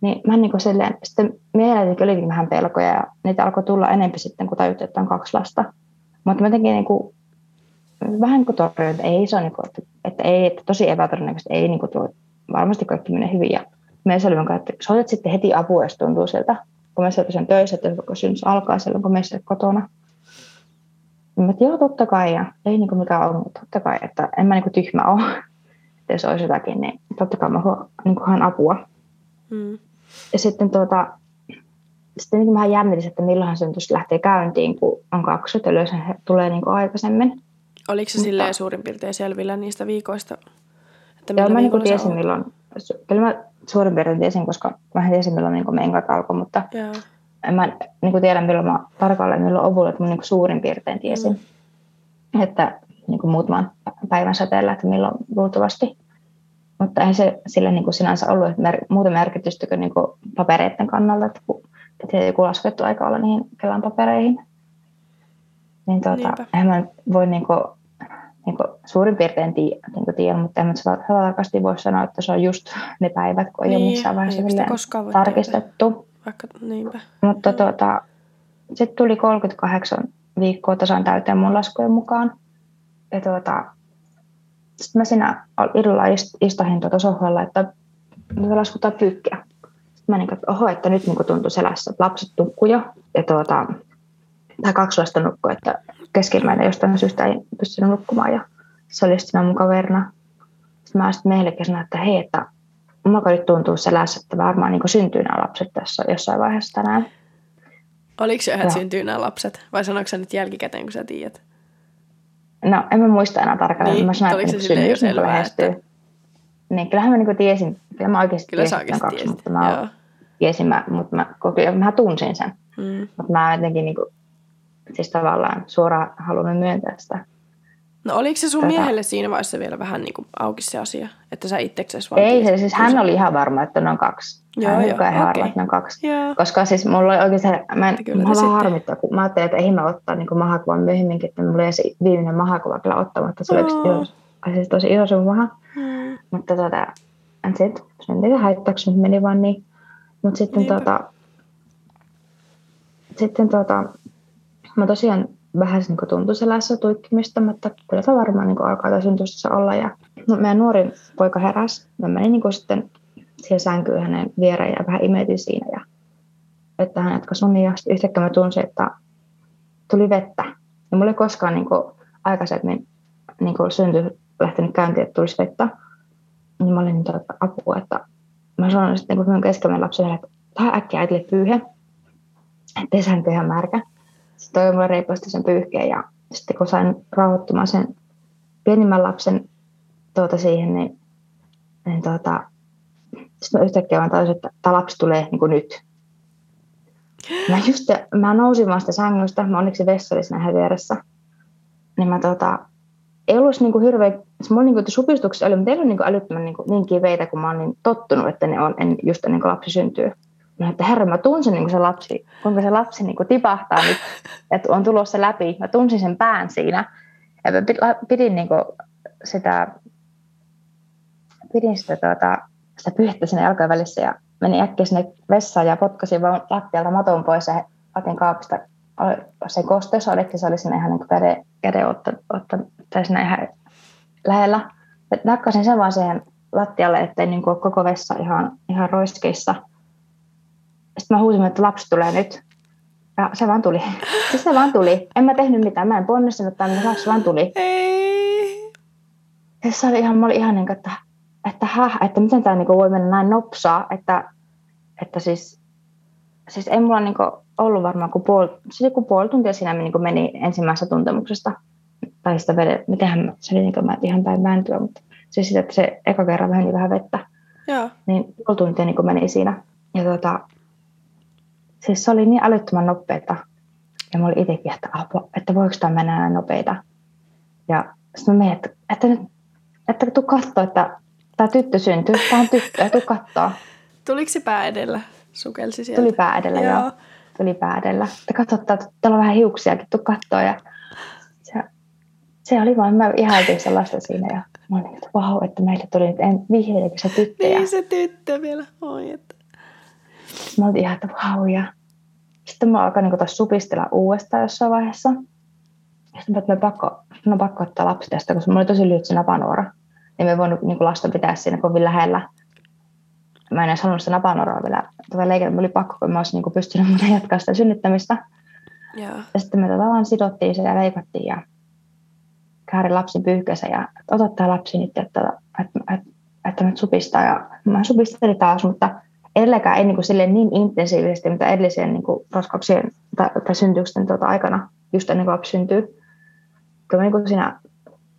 Niin mä niin kuin silleen, sitten mielelläni olikin vähän pelkoja ja niitä alkoi tulla enemmän sitten, kun tajuttiin, että on kaksi lasta. Mutta mä tekin niin kuin, vähän kuin torjuin, että ei se on niin kuin, että, että, ei, että tosi epätodennäköisesti ei niin kuin tuo, varmasti kaikki menee hyvin. Ja me oli että soitat sitten heti apua, jos tuntuu siltä, kun me sen töissä, että synnys alkaa silloin, kun me kotona. Mä joo, totta kai, ja ei niin kuin mikään ollut, mutta totta kai, että en mä niin kuin tyhmä ole. Jos olisi jotakin, niin totta kai mä niin kuin apua. Mm. Ja sitten tuota, sitten niin vähän jännitin, että milloin synnytys lähtee käyntiin, kun on kaksi, että yleensä he tulee niin kuin aikaisemmin. Oliko se mutta, silleen suurin piirtein selvillä niistä viikoista? Että joo, mä niin kuin tiesin milloin, kyllä mä suurin piirtein tiesin, koska mä tiesin milloin niin menkat alkoi, mutta joo en mä niin kuin tiedä milloin mä tarkalleen milloin ovulla, että mä niin kuin suurin piirtein tiesin, mm. että niin kuin muutaman päivän säteellä, että milloin luultavasti. Mutta ei se sille niin kuin sinänsä ollut että mer- muuta merkitystä kuin, niin kuin papereiden kannalta, että kun piti joku laskettu aika olla niihin Kelan papereihin. Niin tuota, en mä voi niin kuin, niin kuin suurin piirtein tii, niin kuin tiedä, mutta en mä tarkasti voi sanoa, että se on just ne päivät, kun ei niin, ole missään vaiheessa tarkistettu. Tehdä. Vaikka niinpä. Mutta tuota, sitten tuli 38 viikkoa tasan täyteen mun laskujen mukaan. Ja tuota, sitten mä siinä illalla istahin tuota sohvalla, että me laskutaan pyykkiä. Sitten mä niin että oho, että nyt niin tuntui selässä, että lapset nukkuu jo. Ja tuota, tai kaksi lasta nukkuu, että keskimmäinen jostain syystä ei pystynyt nukkumaan. Ja se oli sitten mun kaverina. Sitten mä sitten meillekin sanoin, että hei, että mulla nyt tuntuu selässä, että varmaan niin syntyy nämä lapset tässä jossain vaiheessa tänään. Oliko se, että syntyy nämä lapset? Vai sanoiko sä nyt jälkikäteen, kun sä tiedät? No, en mä muista enää tarkalleen. Niin, mä sanoin, että se silleen jo selvää, että... Niin, kyllähän mä niin tiesin, kyllä mä oikeasti kyllä tiesin kaksi, tiesit. mutta mä Joo. tiesin, mä, mutta mä, kyllä, mä tunsin sen. Mm. Mutta mä jotenkin niin kuin, siis tavallaan suoraan halunnut myöntää sitä. No oliko se sun Tätä... miehelle siinä vaiheessa vielä vähän niin kuin auki se asia, että sä itseksesi vaan... Ei, se, siis hän oli ihan varma, että ne on kaksi. Joo, hän joo, okay. ihan varma, että ne on kaksi. Joo. Koska siis mulla oli oikein se, mä, en, kyllä mä vaan harmittaa, kun mä ajattelin, että ei mä ottaa niin mahakuvan myöhemminkin, että mulla oli se viimeinen mahakuva kyllä ottamatta, se oli oh. iso, siis tosi iso sun maha. Hmm. Mutta tota, en sit, sen tiedä haittaako, meni vaan niin. Mutta sitten tota, sitten tota, mä tosiaan vähän niin tuntui selässä tuikkimista, mutta kyllä se varmaan niin alkaa tässä olla. Ja no, meidän nuori poika heräsi. Mä menin niin sitten siihen sänkyyn hänen viereen ja vähän imetin siinä. Ja että hän jatkoi sun ja sitten yhtäkkiä mä tunsin, että tuli vettä. Ja mulla ei koskaan niin kuin, aikaisemmin niin kuin synty lähtenyt käyntiin, että tulisi vettä. Niin mä olin niin tuota, apua, että mä sanoin sitten, kun minun keskemmän lapsen, että tähän äkkiä äitille pyyhe, ettei sänky ihan märkä. Sitten mulle reipasti sen pyyhkeen ja sitten kun sain rauhoittumaan sen pienimmän lapsen tuota siihen, niin, niin tuota, sitten mä yhtäkkiä vaan tajusin, että tämä lapsi tulee niin kuin nyt. Mä, just, mä nousin vaan sitä sängystä, mä onneksi vessa oli siinä vieressä. Niin mä tota, ei ollut niin kuin hirveä, se mulla niin kuin supistuksia oli, mutta ei ollut niin kuin älyttömän niin, kuin, niin kiveitä, kun mä niin tottunut, että ne on en, just ennen kuin lapsi syntyy. Mä että herra, mä tunsin niin se lapsi, kuinka se lapsi niin tipahtaa nyt, <laughs> että on tulossa läpi. Mä tunsin sen pään siinä. Ja mä pidin niin sitä, pidin sitä, tuota, sitä pyhettä sinne jalkojen välissä ja menin äkkiä sinne vessaan ja potkasin vaan lattialta maton pois ja otin kaapista se kosteus oli, että se oli sinne ihan niin käden, käden ottanut, ottanut, tai sinne ihan lähellä. Nakkasin sen vaan siihen lattialle, ettei niin kuin koko vessa ihan, ihan roiskeissa – sitten mä huusin, että lapsi tulee nyt. Ja se vaan tuli. <laughs> Siis se vaan tuli. En mä tehnyt mitään. Mä en ponnistanut tai mutta lapsi vaan tuli. Ei. Ja se oli ihan, mä olin ihan niin kuin, että, että, häh, että miten tämä niin voi mennä näin nopsaa, että, että siis siis ei mulla niinku ollut varmaan kuin puoli, siis joku puoli tuntia siinä niinku meni ensimmäisestä tuntemuksesta. Tai sitä vede, mitenhän se oli niin mä ihan päin vääntyä, mutta siis sitä, että se eka kerran väheni vähän vettä. Joo. Niin puoli tuntia niin meni siinä. Ja tota, siis se oli niin älyttömän nopeeta. Ja mä olin itsekin, että, apua, että voiko tämä mennä näin nopeita. Ja sitten mä mietin, että, että nyt, että tuu kattoo, että tämä tyttö syntyy, tämä on tyttö, tuu kattoo. Tuliko se pää edellä? Sukelsi sieltä? Tuli pää edellä, joo. joo. Tuli pää edellä. Että katsottaa, täällä on vähän hiuksiakin, tuu kattoo. Ja se, se oli vaan, mä ihailtiin sellaista siinä. Ja mä olin, että vau, että meille tuli nyt vihreäkin se tyttö. Niin se tyttö vielä, oi että. Mä olin ihan, että vau. Ja sitten mä alkoin niin taas supistella uudestaan jossain vaiheessa. Ja sitten mä pakko, no pakko ottaa lapsi tästä, koska mulla oli tosi lyhyt se napanuora. Niin me ei voinut niin lasta pitää siinä kovin lähellä. Mä en edes halunnut sitä napanuoraa vielä tätä leikata. Mulla oli pakko, kun mä olisin niin pystynyt muuten jatkaa sitä synnyttämistä. Ja, ja sitten me tota vaan sidottiin se ja leikattiin ja käärin lapsin pyyhkänsä ja että ota tämä lapsi nyt, että, että, että, että, että nyt supistaa. Ja mä supistelin taas, mutta edelläkään ei niin, kuin silleen niin intensiivisesti, mitä edellisen niin raskauksien tai, tai syntyksen tuota aikana, just ennen kuin lapsi syntyy. Kyllä niin kuin siinä,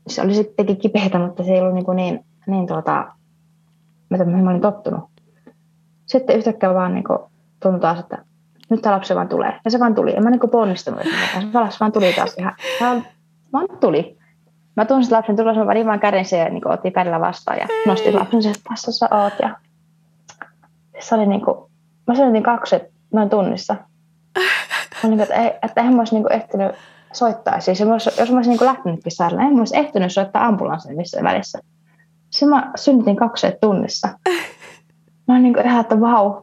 se oli sittenkin kipeätä, mutta se ei ollut niin, kuin niin, niin tuota, mitä mä olin tottunut. Sitten yhtäkkiä vaan niin kuin, tuntui taas, että nyt tämä lapsi vaan tulee. Ja se vaan tuli. En mä niin ponnistunut. Se lapsi vaan tuli taas ihan. Se vaan tuli. Mä tunsin lapsen tulossa, mä vaan käden se ja niin otti kädellä vastaan ja nostin lapsen, että tässä sä oot. Ja se oli niin kuin, mä synnytin kaksi noin tunnissa. Mä olin, että, ei, että eihän mä olisi niin kuin ehtinyt soittaa. Siis jos mä olisin niin lähtenytkin sairaala, en mä olisi ehtinyt soittaa ambulanssin missään välissä. Se mä synnytin kaksi tunnissa. Mä olin niin kuin, että vau.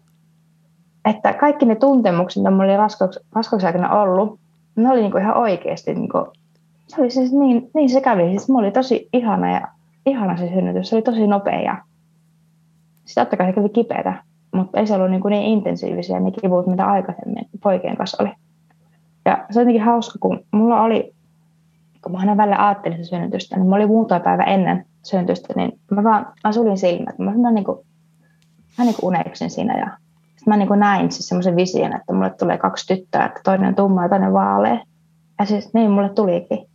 Että kaikki ne tuntemukset, mitä mulla oli raskauksen aikana ollut, ne oli niin kuin ihan oikeasti, niin kuin, se oli siis niin, niin se kävi. Siis mulla oli tosi ihana ja ihana se synnytys. Se oli tosi nopea ja sitten totta kai se kävi kipeätä mutta ei se ollut niin, kuin niin intensiivisiä ne kivut, mitä aikaisemmin poikien kanssa oli. Ja se on jotenkin hauska, kun mulla oli, kun mä aina välillä ajattelin synnytystä, niin mä olin muutama päivä ennen synnytystä, niin mä vaan mä sulin silmät. Mä, mä, niin kuin, mä niin kuin uneksin siinä ja sitten mä niin kuin näin siis semmoisen vision, että mulle tulee kaksi tyttöä, että toinen on tumma ja toinen vaalea. Ja siis niin mulle tulikin.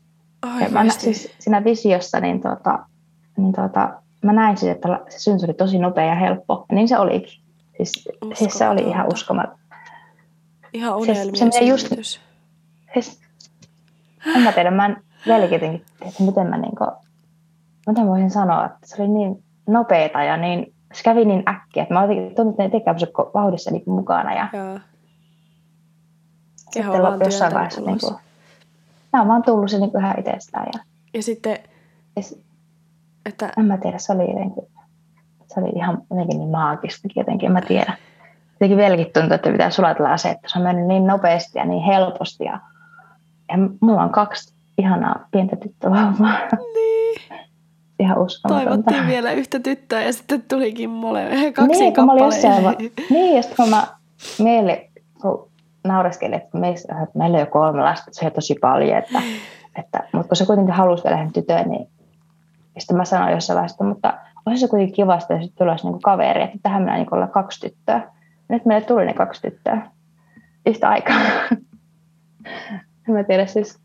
ja mä, siis siinä visiossa niin, tuota, niin tuota, mä näin siis, että se synty oli tosi nopea ja helppo. Ja niin se olikin. Siis, siis se oli ihan uskomaton. Ihan unelmien se, se just, siis, en mä tiedä, mä en vieläkin että miten mä niinku, miten voisin sanoa, että se oli niin nopeeta ja niin, se kävi niin äkkiä, että mä jotenkin tuntin, että ne tekee vauhdissa niin mukana ja Joo. Keho sitten jossain vaiheessa niin kuin, nämä on vaan tullut se niin ihan itsestään. Ja, ja sitten, ja, että, en mä tiedä, se oli jotenkin, se oli ihan jotenkin niin maagista jotenkin, en mä tiedä. Jotenkin vieläkin tuntuu, että pitää sulatella se, että se on mennyt niin nopeasti ja niin helposti. Ja, ja mulla on kaksi ihanaa pientä tyttövauvaa. Niin. Ihan uskomatonta. Toivottiin vielä yhtä tyttöä ja sitten tulikin mole, kaksi niin, olin jossain, niin, ja sitten kun mä meille, kun naureskelin, että meillä on jo kolme lasta, se on tosi paljon, että, että, mutta kun se kuitenkin halusi vielä tytön, niin sitten mä sanoin jossain vaiheessa, mutta olisi se kuitenkin kivasta, jos tulisi niin kaveri, että tähän minä niin olla kaksi tyttöä. Nyt meille tuli ne kaksi tyttöä yhtä aikaa. <laughs> en mä tiedä siis,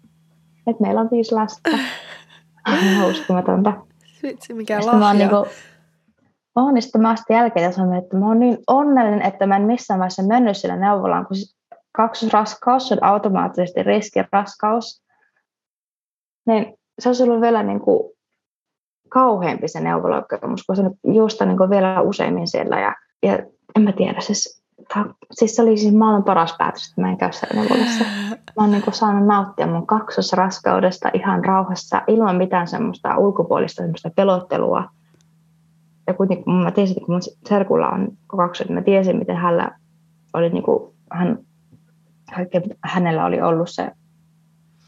että meillä on viisi lasta. <laughs> Ihan uskomatonta. Vitsi, mikä lahja. Mä oon, niin kuin, oon, niin sitten mä asti jälkeen sanoin, että mä oon niin onnellinen, että mä en missään vaiheessa mennyt sillä neuvolaan, kun siis kaksosraskaus on automaattisesti riskiraskaus. Niin se olisi ollut vielä niin kuin kauheampi se neuvolakokemus, kun se nyt juosta niin vielä useimmin siellä. Ja, ja en mä tiedä, siis, ta, siis se oli siis maailman paras päätös, että mä en käy siellä neuvolassa. Mä oon niin saanut nauttia mun kaksosraskaudesta ihan rauhassa, ilman mitään semmoista ulkopuolista semmoista pelottelua. Ja kuitenkin mä tiesin, että kun mun serkulla on kaksoset, mä tiesin, miten hänellä oli niin kuin, hän, hänellä oli ollut se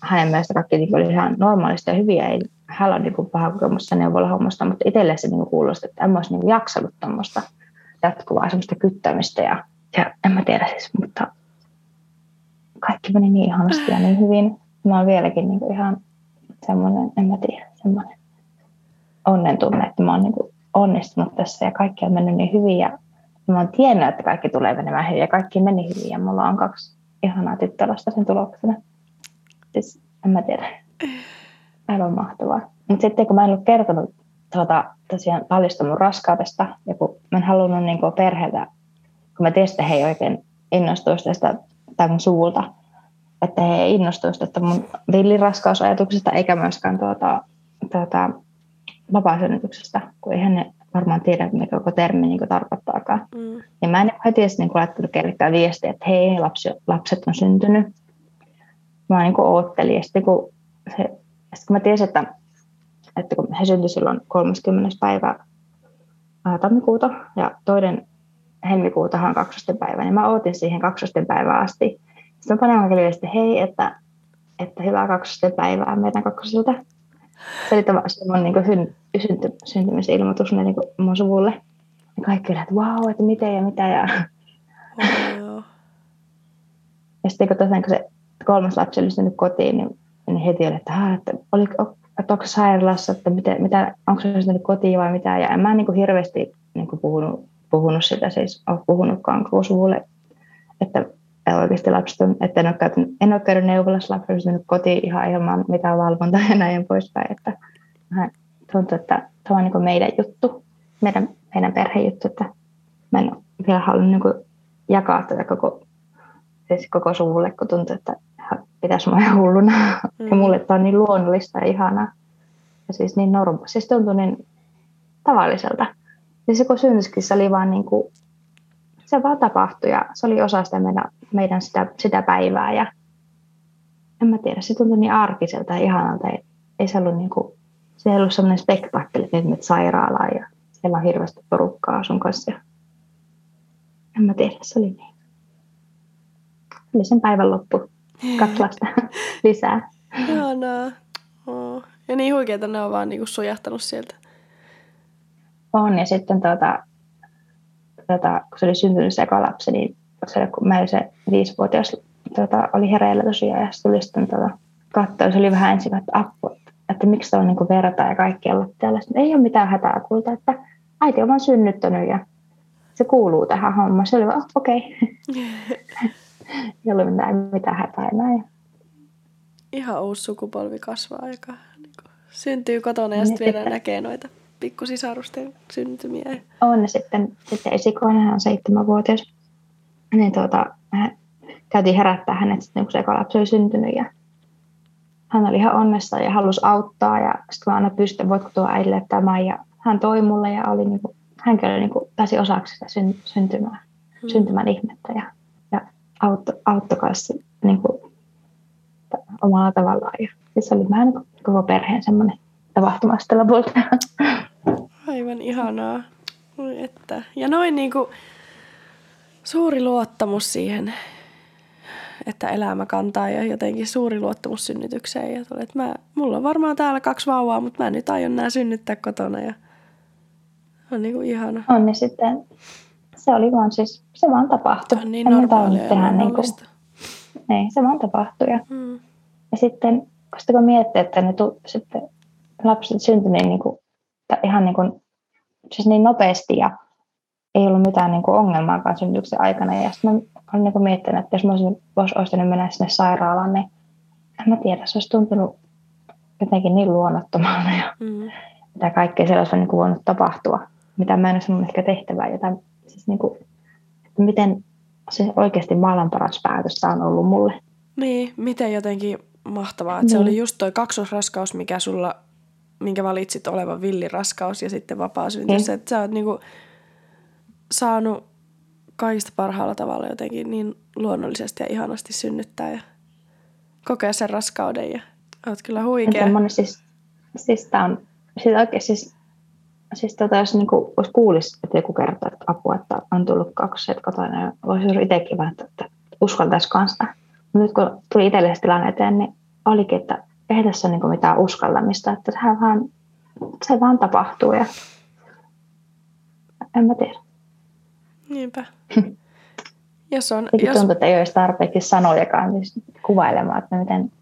hänen mielestä kaikki oli ihan normaalisti ja hyviä. Ei, hän on niin paha kokemusta neuvolahommasta, mutta itselle se niin kuulosti, että en olisi niin jaksanut tuommoista jatkuvaa semmoista kyttämistä. Ja, ja en mä tiedä siis, mutta kaikki meni niin ihanasti ja niin hyvin. Mä oon vieläkin niin ihan semmoinen, en mä tiedä, semmoinen onnen tunne, että mä oon niin onnistunut tässä ja kaikki on mennyt niin hyvin ja mä oon tiennyt, että kaikki tulee menemään hyvin ja kaikki meni hyvin ja mulla on kaksi ihanaa tyttölasta sen tuloksena. Siis en mä tiedä. Aivan mahtavaa. Mutta sitten kun mä en ollut kertonut tuota, tosiaan mun raskaudesta ja kun mä en halunnut niin perheeltä, kun mä tiesin, että he ei oikein innostuisi tästä tai mun suvulta, että he ei innostuisi tästä mun villiraskausajatuksesta eikä myöskään tuota, tuota, vapaasynnytyksestä, kun eihän ne varmaan tiedä, mitä koko termi niin tarkoittaakaan. Mm. Ja mä en heti edes niin laittanut kellekään viestiä, että hei, lapsi, lapset on syntynyt. Mä niin oottelin. Ja sitten kun, se, sitten kun mä tiesin, että, että kun he syntyi silloin 30. päivä ää, tammikuuta ja toinen helmikuutahan on kaksosten päivä, niin mä ootin siihen kaksosten päivään asti. Sitten mä panen viestiä, että hei, että, että hyvää kaksosten päivää meidän kaksosilta. Se oli tavallaan mun niin syn, synty, syntymisilmoitus niin mun suvulle. Ja kaikki olivat, että vau, wow, että miten ja mitä. Ja, oh, ja sitten kun tosiaan kun se kolmas lapsi oli syntynyt kotiin, niin, niin heti oli, että, että, oli, että onko sairaalassa, että mitä, mitä, onko se syntynyt kotiin vai mitä. Ja en mä niin kuin hirveästi niin kuin puhunut, puhunut sitä, siis ole puhunutkaan suvulle, että oikeasti lapset on, että en ole käynyt, käynyt neuvolassa, lapset on kotiin ihan ilman mitään valvontaa ja näin poispäin. Että tuntuu, että tämä on niin meidän juttu, meidän, meidän perhejuttu, että mä en ole vielä halunnut niin jakaa tätä koko, siis koko suvulle, kun tuntuu, että pitäisi mua hulluna. Mm. Ja mulle tämä on niin luonnollista ja ihanaa. Ja siis niin norma. Siis tuntui niin tavalliselta. Ja se kun synnyskissa oli vaan niin kuin se vaan tapahtui ja se oli osa sitä meidän, meidän sitä, sitä päivää ja en mä tiedä, se tuntui niin arkiselta ja ihanalta. Ei, ei se ollut, niin kuin, se ei ollut semmoinen spektaakkeli, että nyt menet sairaalaan ja siellä on hirveästi porukkaa sun kanssa. Ja en mä tiedä, se oli niin. Oli sen päivän loppu. Kaksi lasta <laughs> lisää. Ihanaa. Oh. Ja niin huikeeta ne on vaan niinku sujahtanut sieltä. On, ja sitten tuota, tota, kun se oli syntynyt se lapsi, niin se, kun meillä se viisivuotias tota, oli hereillä tosiaan, ja se tuli sitten tota, katsoa, se oli vähän ensin, että apua, että, että miksi se on niin verta ja kaikkialla täällä. Sitten, ei ole mitään hätää kulta, että äiti on vaan synnyttänyt ja se kuuluu tähän hommaan. Se oli vaan, oh, okei. Okay. <laughs> ei ollut mitään, mitään hätää enää. Ihan uusi sukupolvi kasvaa, joka niin kuin, syntyy kotona ja niin sitten vielä näkee noita pikkusisarusten syntymiä. On sitten, sitten esikoinen, hän on seitsemänvuotias. Niin tuota, käytiin herättää hänet sitten, kun se eka lapsi oli syntynyt ja hän oli ihan onnessa ja halusi auttaa ja sitten mä aina pystyn, voitko tuo äidille tämän ja hän toi mulle ja oli niin kuin, hänkin oli niin kuin, pääsi osaksi sitä syn, syntymää, hmm. syntymän ihmettä ja, auttoi kanssa niin kuin, omalla tavallaan ja siis se oli vähän niin kuin koko perheen semmoinen tapahtuma sitten lopulta. Aivan ihanaa. että. Ja noin niin kuin suuri luottamus siihen, että elämä kantaa ja jotenkin suuri luottamus synnytykseen. Ja tuli, että mä, mulla on varmaan täällä kaksi vauvaa, mutta mä nyt aion nämä synnyttää kotona. Ja on niin kuin ihana. On niin sitten, se oli vaan siis, se vaan tapahtui. On niin normaalia tehdä niin kuin, niin, se vaan tapahtui. Ja, hmm. ja sitten, kun miettii, että ne tu, sitten lapset syntyi niin kuin, ihan niin, kuin, siis niin nopeasti ja ei ollut mitään niin kuin ongelmaakaan synnytyksen aikana. Ja sitten mä olin niin kuin miettinyt, että jos mä olisin, olisi mennä sinne sairaalaan, niin en mä tiedä, se olisi tuntunut jotenkin niin luonnottomalta ja mm. mitä kaikkea sellaista on niin kuin voinut tapahtua, mitä mä en olisi mun ehkä tehtävää. Jotain, siis niin kuin, että miten se oikeasti maailman paras päätös on ollut mulle. Niin, miten jotenkin mahtavaa, että niin. se oli just toi kaksosraskaus, mikä sulla minkä valitsit olevan villiraskaus ja sitten vapaa syntyys. Mm. Että sä oot niinku saanut kaikista parhaalla tavalla jotenkin niin luonnollisesti ja ihanasti synnyttää ja kokea sen raskauden ja oot kyllä huikea. Siis, siis tää on, siis oikein siis, siis tota, jos niinku, kuulisi, että joku kertoo, että apua, että on tullut kaksi kotona ja voisi itsekin vähän, että uskaltaisi kanssa. Mutta nyt kun tuli itselle tilanne eteen, niin olikin, että ei tässä ole niin mitään uskallamista, että sehän vaan, se vaan tapahtuu ja en mä tiedä. Niinpä. <laughs> jos on, jos... tuntuu, että ei olisi tarpeeksi sanojakaan siis kuvailemaan, että miten,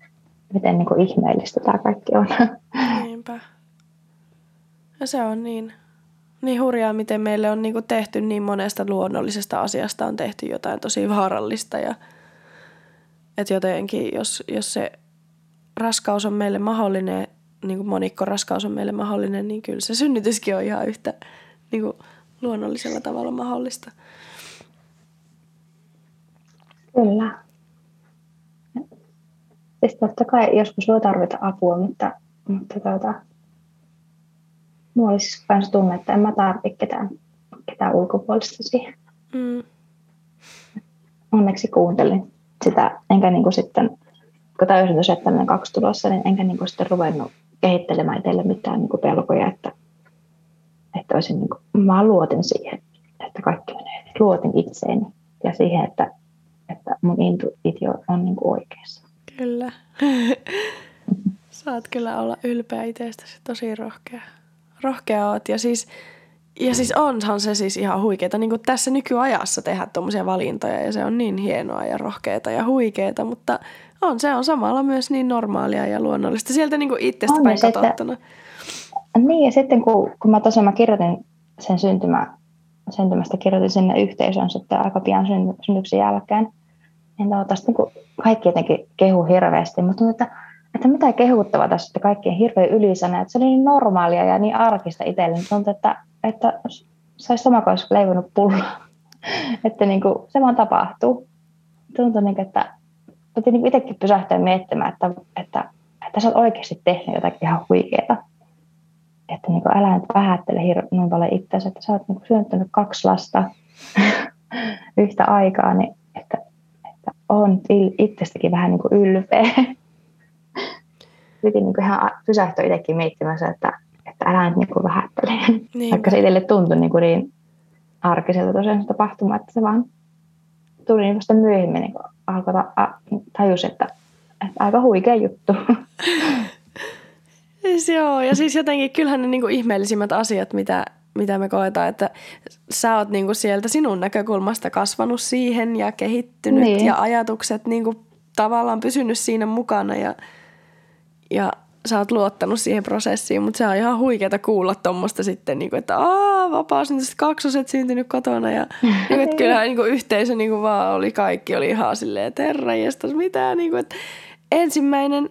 miten niin kuin ihmeellistä tämä kaikki on. <laughs> Niinpä. Ja se on niin Niin hurjaa, miten meille on niinku tehty niin monesta luonnollisesta asiasta on tehty jotain tosi vaarallista. Ja, että jotenkin, jos, jos se raskaus on meille mahdollinen, niin kuin monikko raskaus on meille mahdollinen, niin kyllä se synnytyskin on ihan yhtä niin kuin luonnollisella tavalla mahdollista. Kyllä. Siis totta kai joskus voi tarvita apua, mutta, mutta tuota, mulla olisi myös tunne, että en mä tarvitse ketään, ketään ulkopuolista siihen. Mm. Onneksi kuuntelin sitä, enkä niin kuin sitten, kun täysin että tämmöinen kaksi tulossa, niin enkä niin kuin sitten ruvennut kehittelemään itselle mitään niin kuin pelkoja, että, että olisin niin kuin, mä luotin siihen, että kaikki menee. Luotin itseeni ja siihen, että, että mun intuitio on niin kuin oikeassa. Kyllä. <laughs> Saat kyllä olla ylpeä itsestäsi, tosi rohkea. Rohkea oot ja siis, ja siis onhan se siis ihan huikeeta niin kuin tässä nykyajassa tehdä tuommoisia valintoja. Ja se on niin hienoa ja rohkeeta ja huikeeta, mutta on se on samalla myös niin normaalia ja luonnollista. Sieltä niin kuin itsestä on, päin katsottuna. Niin ja sitten kun, kun mä tosiaan mä kirjoitin sen syntymä, syntymästä kirjoitin sinne yhteisön sitten aika pian synnyksen jälkeen, niin tuota, niin kaikki jotenkin kehu hirveästi, mutta tuntuu, että, että mitä kehuttavaa tässä, että kaikki on hirveän ylisana, että se oli niin normaalia ja niin arkista itselle. Tuntuu, että, että saisi sama kuin olisi leivonnut pullaa. <laughs> että niin kuin, se vaan tapahtuu. Tuntuu, niin kuin, että piti niin itsekin pysähtyä miettimään, että, että, että sä oot oikeasti tehnyt jotakin ihan huikeaa. Että niin kuin, älä nyt vähättele hirveän niin paljon itseäsi, että sä oot niin synnyttänyt kaksi lasta <laughs> yhtä aikaa, niin että on itsestäkin vähän niin kuin ylpeä. <laughs> Piti niin kuin ihan pysähtyä itsekin miettimään että, että älä nyt niin vähättele. Niin. Vaikka se itselle tuntui niin, kuin niin arkiselta tosiaan se tapahtuma, että se vaan tuli niin vasta myöhemmin niin alkoi ta- tajus, että, että aika huikea juttu. <laughs> Siis joo, ja siis jotenkin kyllähän ne niinku ihmeellisimmät asiat, mitä mitä me koetaan, että sä oot niinku sieltä sinun näkökulmasta kasvanut siihen ja kehittynyt niin. ja ajatukset niinku tavallaan pysynyt siinä mukana ja, ja sä oot luottanut siihen prosessiin, mutta se on ihan huikeeta kuulla tuommoista sitten, niinku, että aah, vapaasyntyiset kaksoset syntynyt kotona ja <laughs> niinku, että kyllähän niinku, yhteisö niinku, vaan oli kaikki, oli ihan silleen, että herra jestas, mitä, niinku, että ensimmäinen,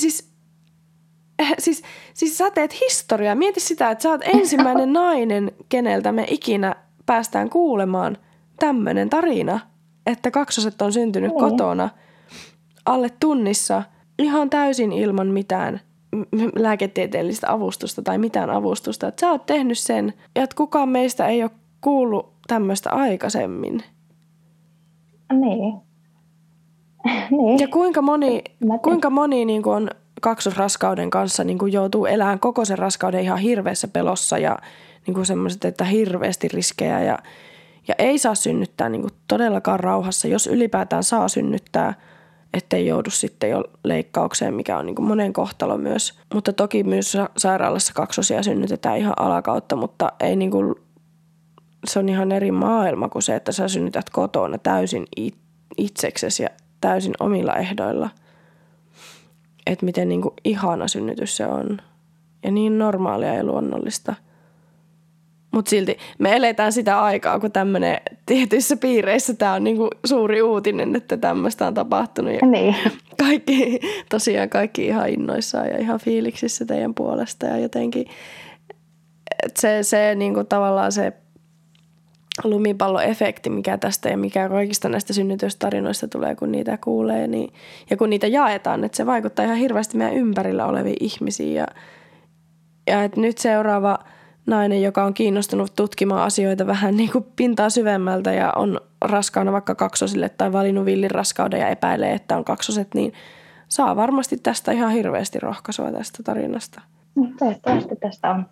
siis <laughs> siis, siis sä teet historiaa. Mieti sitä, että sä oot <laughs> ensimmäinen nainen, keneltä me ikinä päästään kuulemaan tämmöinen tarina, että kaksoset on syntynyt niin. kotona alle tunnissa ihan täysin ilman mitään lääketieteellistä avustusta tai mitään avustusta. Että sä oot tehnyt sen ja että kukaan meistä ei ole kuullut tämmöistä aikaisemmin. Niin. <laughs> niin. Ja kuinka moni, kuinka moni niin kuin on kaksosraskauden kanssa niin kuin joutuu elämään koko sen raskauden ihan hirveässä pelossa ja niin kuin semmoiset, että hirveästi riskejä ja, ja ei saa synnyttää niin kuin todellakaan rauhassa, jos ylipäätään saa synnyttää, ettei joudu sitten jo leikkaukseen, mikä on niin kuin monen kohtalo myös. Mutta toki myös sairaalassa kaksosia synnytetään ihan alakautta, mutta ei niin kuin, se on ihan eri maailma kuin se, että sä synnytät kotona täysin itseksesi ja täysin omilla ehdoilla – että miten niin kuin ihana synnytys se on. Ja niin normaalia ja luonnollista. Mutta silti me eletään sitä aikaa, kun tämmöinen tietyissä piireissä tämä on niinku suuri uutinen, että tämmöistä on tapahtunut. Ja niin. Kaikki, tosiaan kaikki ihan innoissaan ja ihan fiiliksissä teidän puolesta ja jotenkin se, se niinku tavallaan se lumipalloefekti, mikä tästä ja mikä kaikista näistä synnytystarinoista tulee, kun niitä kuulee niin, ja kun niitä jaetaan, että se vaikuttaa ihan hirveästi meidän ympärillä oleviin ihmisiin ja, ja että nyt seuraava nainen, joka on kiinnostunut tutkimaan asioita vähän niin kuin pintaa syvemmältä ja on raskaana vaikka kaksosille tai valinnut villin raskauden ja epäilee, että on kaksoset, niin saa varmasti tästä ihan hirveästi rohkaisua tästä tarinasta. Toivottavasti tästä on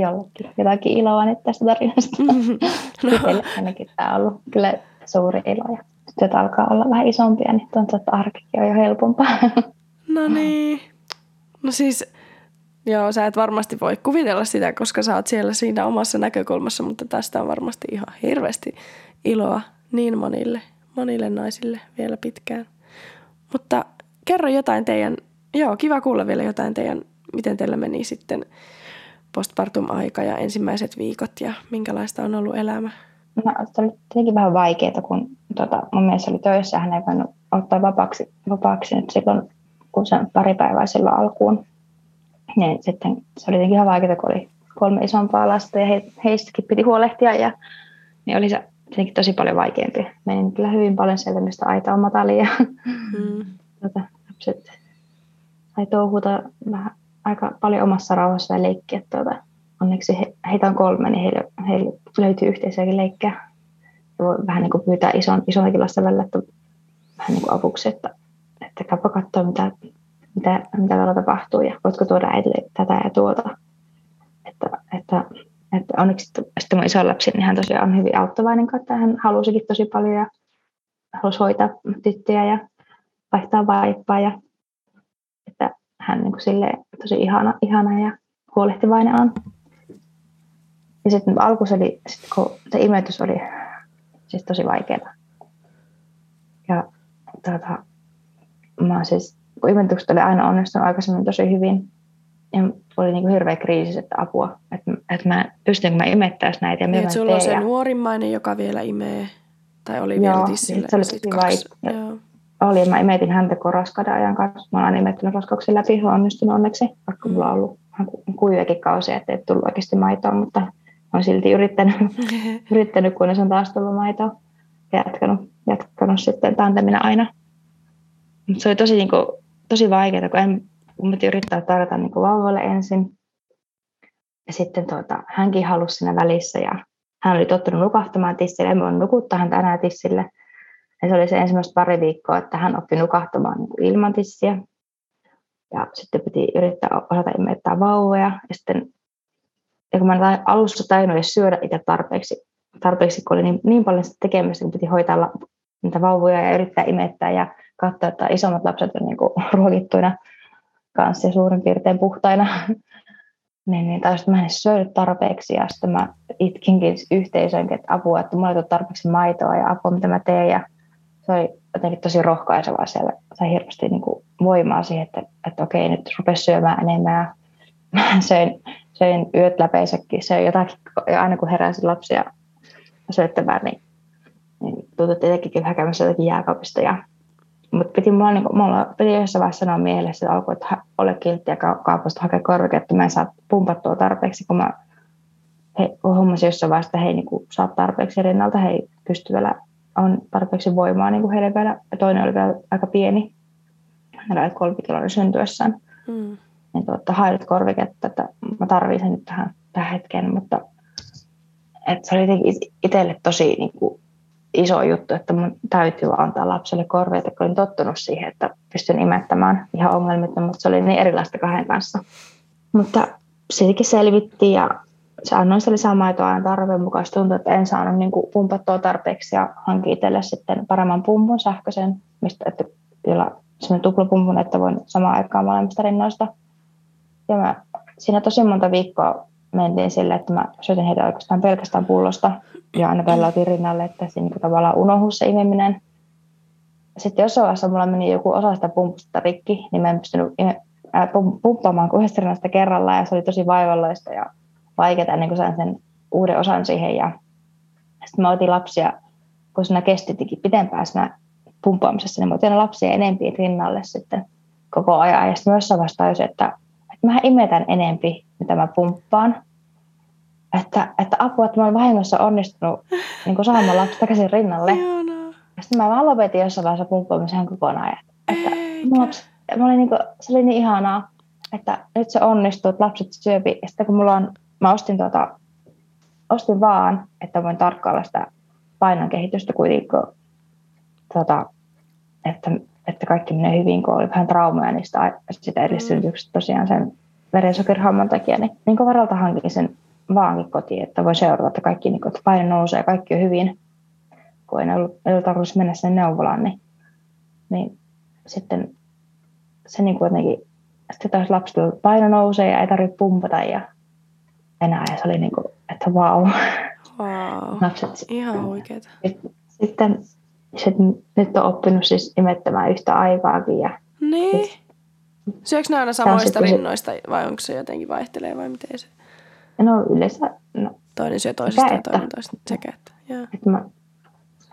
jollekin jotakin iloa nyt tästä tarinasta. <laughs> no. Itselle ainakin tämä on ollut kyllä suuri ilo. Ja työt alkaa olla vähän isompia, niin tuntuu, että arkikin on jo helpompaa. no niin. No siis, joo, sä et varmasti voi kuvitella sitä, koska sä oot siellä siinä omassa näkökulmassa, mutta tästä on varmasti ihan hirveästi iloa niin monille, monille naisille vielä pitkään. Mutta kerro jotain teidän, joo, kiva kuulla vielä jotain teidän, miten teillä meni sitten postpartum-aika ja ensimmäiset viikot ja minkälaista on ollut elämä? No, se oli tietenkin vähän vaikeaa, kun tota, mun mies oli töissä hän ei voinut ottaa vapaaksi, vapaaksi nyt silloin, kun se pari päivää silloin alkuun. Niin sitten se oli tietenkin ihan vaikeaa, kun oli kolme isompaa lasta ja he, heistäkin piti huolehtia ja niin oli se tietenkin tosi paljon vaikeampi. Menin kyllä hyvin paljon sieltä, mistä aita on matali ja mm. tota, lapset sai touhuta vähän aika paljon omassa rauhassa ja leikkiä. Tuota, onneksi he, heitä on kolme, niin heille, heille löytyy yhteisiäkin leikkejä. Ja voi vähän niin kuin pyytää ison, isonkin lasten välillä, että vähän niin kuin avuksi, että, että käypä katsoa, mitä, mitä, mitä täällä tapahtuu ja voitko tuoda äidille tätä ja tuota. Että, että, että onneksi sitten mun iso lapsi, niin hän tosiaan on hyvin auttavainen kautta. Hän halusikin tosi paljon ja halusi hoitaa tyttöjä ja vaihtaa vaippaa ja että hän niin kuin silleen tosi ihana, ihana ja huolehtivainen on. Ja sitten alkuus oli, sit kun se imetys oli siis tosi vaikeaa. Ja tuota, mä siis, kun imetykset oli aina onnistunut aikaisemmin tosi hyvin, ja oli niin kuin hirveä kriisi, että apua, että, että mä pystynkö mä imettäisi näitä. Ja niin, että sulla on se nuorimmainen, joka vielä imee, tai oli Joo, vielä tissillä. se oli tosi vaikea. Oli, mä imetin häntä raskauden ajan kanssa. Mä olen imettynyt raskauksen läpi, on onnistunut onneksi, vaikka mulla on ollut kuiviakin kausia, ettei tullut oikeasti maitoa, mutta olen silti yrittänyt, <laughs> yrittänyt kunnes on taas tullut maitoa ja jatkanut, jatkanut sitten tandemina aina. Mutta se oli tosi, niin kuin, tosi vaikeaa, kun en, kun piti yrittää tarjota niin vauvalle ensin. Ja sitten tuota, hänkin halusi siinä välissä ja hän oli tottunut nukahtamaan tissille. En voinut nukuttaa häntä enää tissille. Ja se oli se ensimmäistä pari viikkoa, että hän oppi nukahtamaan niin kuin ilman tissiä. Ja sitten piti yrittää osata imettää vauvoja. Ja sitten ja kun mä alussa tajunnut edes syödä itse tarpeeksi, tarpeeksi kun oli niin, niin paljon sitä tekemistä, kun piti hoitaa niitä vauvoja ja yrittää imettää ja katsoa, että isommat lapset on niin kuin <laughs> ruokittuina kanssa ja suurin piirtein puhtaina. <laughs> niin, niin taas mä en syönyt tarpeeksi ja sitten mä itkinkin yhteisöönkin, että apua, että mulla ei ole tarpeeksi maitoa ja apua, mitä mä teen. Ja se oli jotenkin tosi rohkaisevaa siellä. Sai hirveästi niin kuin voimaa siihen, että, että okei, nyt rupesi syömään enemmän ja <laughs> mä söin söin yöt läpeisäkin, söin jotakin, aina kun heräsin lapsia syöttämään, niin, niin tuntui, että itsekin hakemassa jotakin jääkaupista. Ja, mutta piti mulla, niin, mulla piti yhdessä vaiheessa sanoa mielessä, että alkoi, että ole kiltti ja kaupasta hakea korviketta, että mä en saa pumpattua tarpeeksi, kun mä he, hommasin jossain vaiheessa, että he niin kuin, saa tarpeeksi rinnalta, he ei pysty vielä, on tarpeeksi voimaa niin kuin heille vielä, ja toinen oli vielä aika pieni, hän oli kolme kiloa syntyessään. Mm niin tuota, haidut korviketta, että mä tarvitsen nyt tähän, tähän hetkeen, mutta että se oli jotenkin itselle tosi niin kuin, iso juttu, että mun täytyy antaa lapselle korvia, kun olin tottunut siihen, että pystyn imettämään ihan ongelmitta, mutta se oli niin erilaista kahden kanssa. Mutta siitäkin selvittiin ja se annoin se lisämaitoa aina tarpeen mukaan. Tuntui, että en saanut niin kuin, pumpattua tarpeeksi ja hankin itselle sitten paremman pumpun sähköisen, mistä, että jolla semmoinen tuplapumpun, että voin samaan aikaan molemmista rinnoista ja mä siinä tosi monta viikkoa mentiin sille, että mä syötin heitä oikeastaan pelkästään pullosta ja aina välillä otin rinnalle, että siinä niin tavallaan unohus se imeminen. Sitten jossain vaiheessa mulla meni joku osa sitä pumpusta rikki, niin mä en pystynyt pumppaamaan kuin yhdestä rinnasta kerrallaan ja se oli tosi vaivalloista ja vaikeaa ennen kuin sain sen uuden osan siihen. Ja sitten mä otin lapsia, kun siinä kestittikin pitempään siinä pumppaamisessa, niin mä otin lapsia enempiin rinnalle sitten koko ajan. Ja sitten myös vaiheessa että mä imetän enempi, mitä mä pumppaan. Että, että apua, että mä olen vahingossa onnistunut niin saamaan lapsi takaisin rinnalle. Ja sitten mä vaan lopetin jossain vaiheessa pumppaamisen kokonaan. Että, mulla, mä olin niin kuin, se oli niin ihanaa, että nyt se onnistuu, että lapset syöpi. Ja sitten kun mulla on, mä ostin, tuota, ostin vaan, että voin tarkkailla sitä painon kehitystä kuitenkin, tuota, että että kaikki menee hyvin, kun oli vähän traumaa niistä sitä edellisynnytyksestä tosiaan sen verensokerihamman takia, niin, niin varalta hankin sen vaankin kotiin, että voi seurata, että kaikki niin kuin, että paino nousee ja kaikki on hyvin, kun ei ollut, ei ollut tarkoitus mennä sinne neuvolaan, niin, niin sitten se niin kuin jotenkin, sitten taas lapsilla paino nousee ja ei tarvitse pumpata ja enää, ja se oli niin kuin, että vau. Wow. Wow. <laughs> Lapset, Ihan oikeeta. Sitten sit nyt on oppinut siis imettämään yhtä aikaakin. Ja niin. Syökö ne aina samoista rinnoista vai onko se jotenkin vaihtelee vai miten se? No yleensä, no, Toinen syö toisesta ja toinen toista. Sekä että. Joo. että, mä,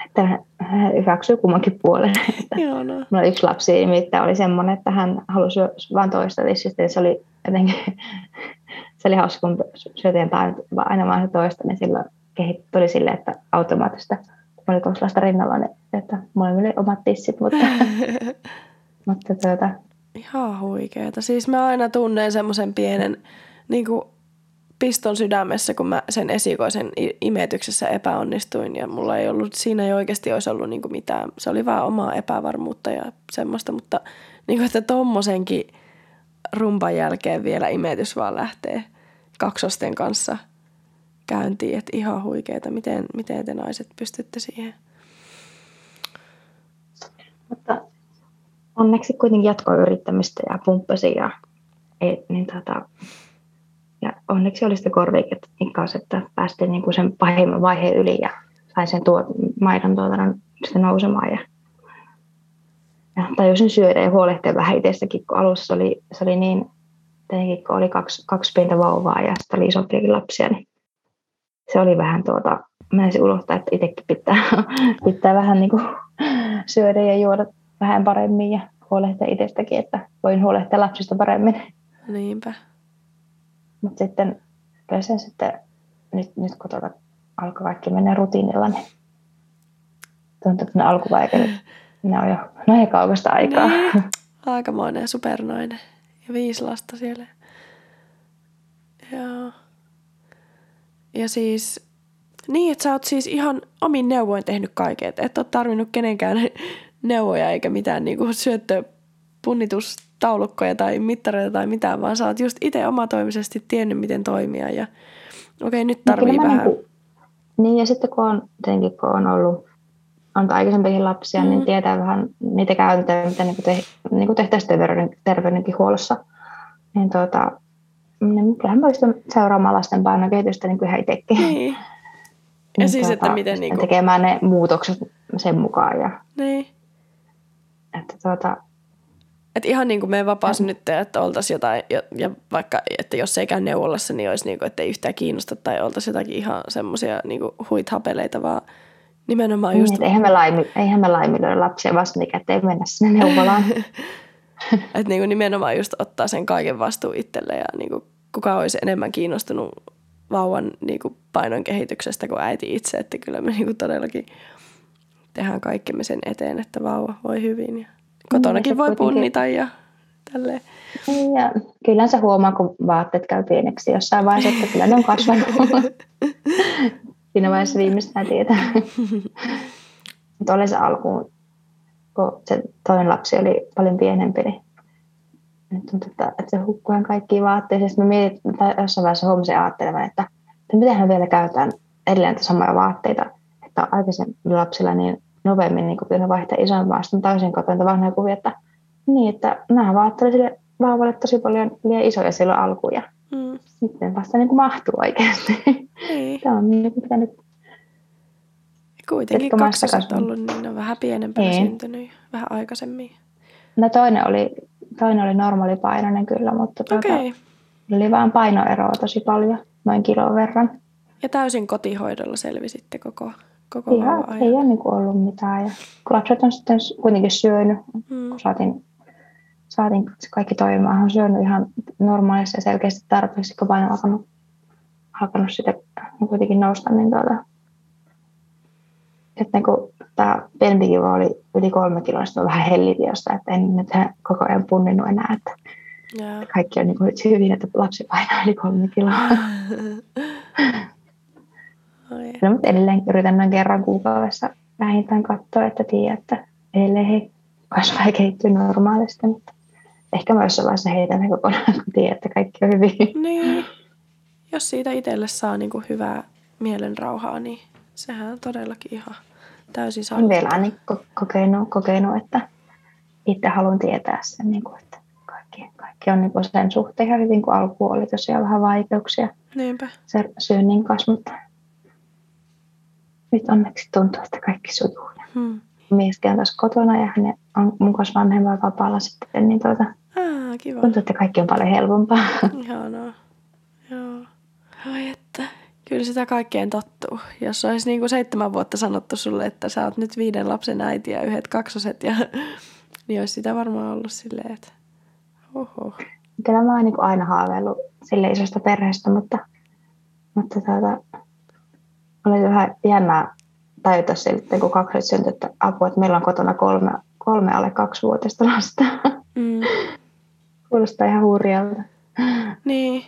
että hän- hyväksyy kummankin puolen. <laughs> Että Ihanaa. Mulla yksi lapsi nimittäin oli semmoinen, että hän halusi vain toista tissistä, se oli jotenkin, <laughs> se oli hauska, kun syötiin aina vain se toista, niin silloin kehit, tuli silleen, että automaattista, kun oli kaksi lasta rinnalla, niin että oli omat tissit, mutta, <laughs> mutta tuota, Ihan huikeeta. Siis mä aina tunnen semmoisen pienen niin kuin piston sydämessä, kun mä sen esikoisen imetyksessä epäonnistuin ja mulla ei ollut, siinä ei oikeasti olisi ollut niin kuin mitään. Se oli vaan omaa epävarmuutta ja semmoista, mutta niin kuin, että tommosenkin rumpan jälkeen vielä imetys vaan lähtee kaksosten kanssa käyntiin, että ihan huikeeta. Miten, miten te naiset pystytte siihen? mutta onneksi kuitenkin jatkoi yrittämistä ja pumppasi ja, ei, niin tota, ja onneksi oli sitä kanssa, että päästiin niin kuin sen pahimman vaiheen yli ja sain sen tuot, maidon tuotannon sitten nousemaan ja, ja tajusin syödä ja huolehtia vähän itsestäkin, kun alussa oli, se oli niin, tietenkin kun oli kaksi, kaksi pientä vauvaa ja sitten oli isompiakin lapsia, niin se oli vähän tuota, mä ensin unohtaa, että itsekin pitää, <laughs> pitää vähän niin kuin syödä ja juoda vähän paremmin ja huolehtia itsestäkin, että voin huolehtia lapsista paremmin. Niinpä. Mutta sitten kyllä se sitten, nyt, nyt kun tuota alkoi kaikki mennä rutiinilla, niin tuntuu, että ne alkuvaiheet, ne on jo näin kaukasta aikaa. Niin. <laughs> Aikamoinen supernainen. Ja viisi lasta siellä. Joo. Ja siis, niin että sä oot siis ihan omin neuvoin tehnyt kaiken. Et ole tarvinnut kenenkään neuvoja eikä mitään niinku syöttöpunnitustaulukkoja tai mittareita tai mitään, vaan sä oot just itse omatoimisesti tiennyt, miten toimia. Ja okei, nyt No tarvii mä vähän. Niin, niin, ja sitten kun on, tietenkin kun on ollut on aikaisempikin lapsia, mm. Mm. niin tietää vähän niitä käytäntöjä, mitä niin te, niin tehtäisiin terveyden, terveydenkin-huollossa. Niin tuota, niin kyllähän mä pystyn seuraamaan lasten painokehitystä niin kuin ihan itsekin. Niin. Ja Niin siis, että tuota, miten sitten niinku, tekemään ne muutokset sen mukaan. Ja, niin. Että tuota, Et ihan niin kuin meidän vapaasynnyttäjä, että oltaisiin jotain, ja, ja vaikka, että jos ei käy neuvolassa, niin olisi niin kuin, että ei yhtään kiinnosta tai oltaisiin jotakin ihan semmoisia niin huithapeleita, vaan nimenomaan niin, just, että eihän me, laimi, eihän me laiminlyödä lapsia vasta, mikä ettei mennä sinne neuvolaan. <laughs> että niin kuin nimenomaan just ottaa sen kaiken vastuun itselle ja niin kuin kuka olisi enemmän kiinnostunut vauvan niin kuin painon kehityksestä kuin äiti itse, että kyllä me niin kuin todellakin tehdään kaikkemme sen eteen, että vauva voi hyvin ja kotonakin se voi punnita ja tälleen. Niin, ja kyllä se huomaa, kun vaatteet käy pieneksi jossain vaiheessa, että kyllä ne on kasvanut. <laughs> Siinä vaiheessa viimeistään tietää. Mutta oli se alkuun, kun se toinen lapsi oli paljon pienempi, niin nyt tuntui, että, että se hukkui ihan kaikkiin vaatteisiin. Sitten mä mietin, tai jossain vaiheessa huomasin ajattelevan, että, että miten me vielä käytetään edelleen samoja vaatteita. Että aikaisemmilla lapsilla niin nopeammin niin kun ne vaihtaa isompaa, sitten täysin katoin vanhoja kuvia, että niin, että nämä vaatteet sille vauvalle tosi paljon liian isoja silloin alkuun ja Mm. sitten vasta niin kuin mahtuu oikeasti. Niin. <laughs> Tämä on niin kuin pitänyt Kuitenkin kaksoset ollut, niin ne on vähän pienempänä Niin. syntynyt vähän aikaisemmin. No toinen oli, toinen oli normaalipainoinen kyllä, mutta tuota. Okay. oli vaan painoeroa tosi paljon, noin kilon verran. Ja täysin kotihoidolla selvisitte koko, koko Ihan, vauvan ei ajan. ole niin kuin ollut mitään. Ja lapset on sitten kuitenkin syönyt, Mm. kun saatiin, saatiin kaikki toimimaan, on syönyt ihan normaalisti ja selkeästi tarpeeksi, kun paino on alkanut, alkanut sitten kuitenkin nousta, niin tuota, sitten kun tämä pienempikin vaan oli yli kolme kiloa, sitten vähän hellitin jostain, että en nyt koko ajan punninnut enää, että Joo. kaikki on niin kuin nyt hyvin, että lapsi painaa yli kolme kiloa. <laughs> No, mutta edelleen yritän noin kerran kuukaudessa vähintään katsoa, että tiedän, että edelleen he kasvaa ja kehittyy normaalisti. Mutta ehkä mä jossain vaiheessa heitän ne kokonaan, kun tiedän, että kaikki on hyvin. Niin. Jos siitä itselle saa niinku hyvää mielenrauhaa, niin sehän on todellakin ihan täysin Olen vielä saavutettu. aina ko- kokenut, kokenut, että itse haluan tietää sen, niin kuin, että kaikki, kaikki on niin kuin sen suhteen ihan hyvin, kun alkuun oli tosiaan vähän vaikeuksia Niinpä. sen syönnin kanssa, mutta nyt onneksi tuntuu, että kaikki sujuu. Hmm. Mieskin on taas kotona ja hän on mun kanssa vanhemmalla vapaalla sitten, niin tuota, Ah, kiva. tuntuu, että kaikki on paljon helpompaa. <laughs> Ihanaa. Joo. Ai Kyllä sitä kaikkeen tottuu. Jos olisi niin kuin seitsemän vuotta sanottu sulle, että sä oot nyt viiden lapsen äiti ja yhdet kaksoset, ja, <laughs> niin olisi sitä varmaan ollut silleen, että oho. Kyllä mä oon niin aina haaveillut sille isosta perheestä, mutta, mutta tuota, oli vähän jännää tajuta sitten, kun kaksoset syntyi, että apua, että meillä on kotona kolme, kolme alle kaksivuotista lasta. Mm. Kuulostaa ihan hurjalta. Niin,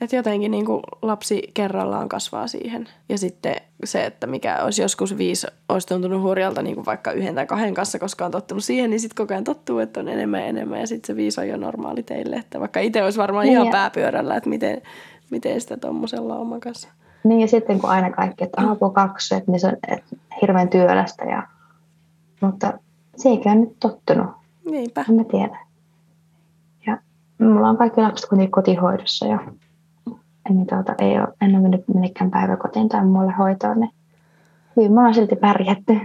että jotenkin niin kuin lapsi kerrallaan kasvaa siihen. Ja sitten se, että mikä olisi joskus viisi, olisi tuntunut hurjalta niin kuin vaikka yhden tai kahden kanssa, koska on tottunut siihen, niin sitten koko ajan tottuu, että on enemmän ja enemmän. Ja sitten se viisi on jo normaali teille. Että vaikka itse olisi varmaan niin ihan ja... pääpyörällä, että miten, miten sitä tuommoisella oman kanssa. Niin ja sitten kun aina kaikki, että apua kaksi, että niin se on hirveän työlästä. Ja... Mutta se ei nyt tottunut. Niinpä. En mä tiedä. Ja mulla on kaikki lapset kuitenkin kotihoidossa ja niin tuota, ei ole, en ole mennyt minnekään päiväkotiin tai muulle hoitoon, niin hyvin mä oon silti pärjätty.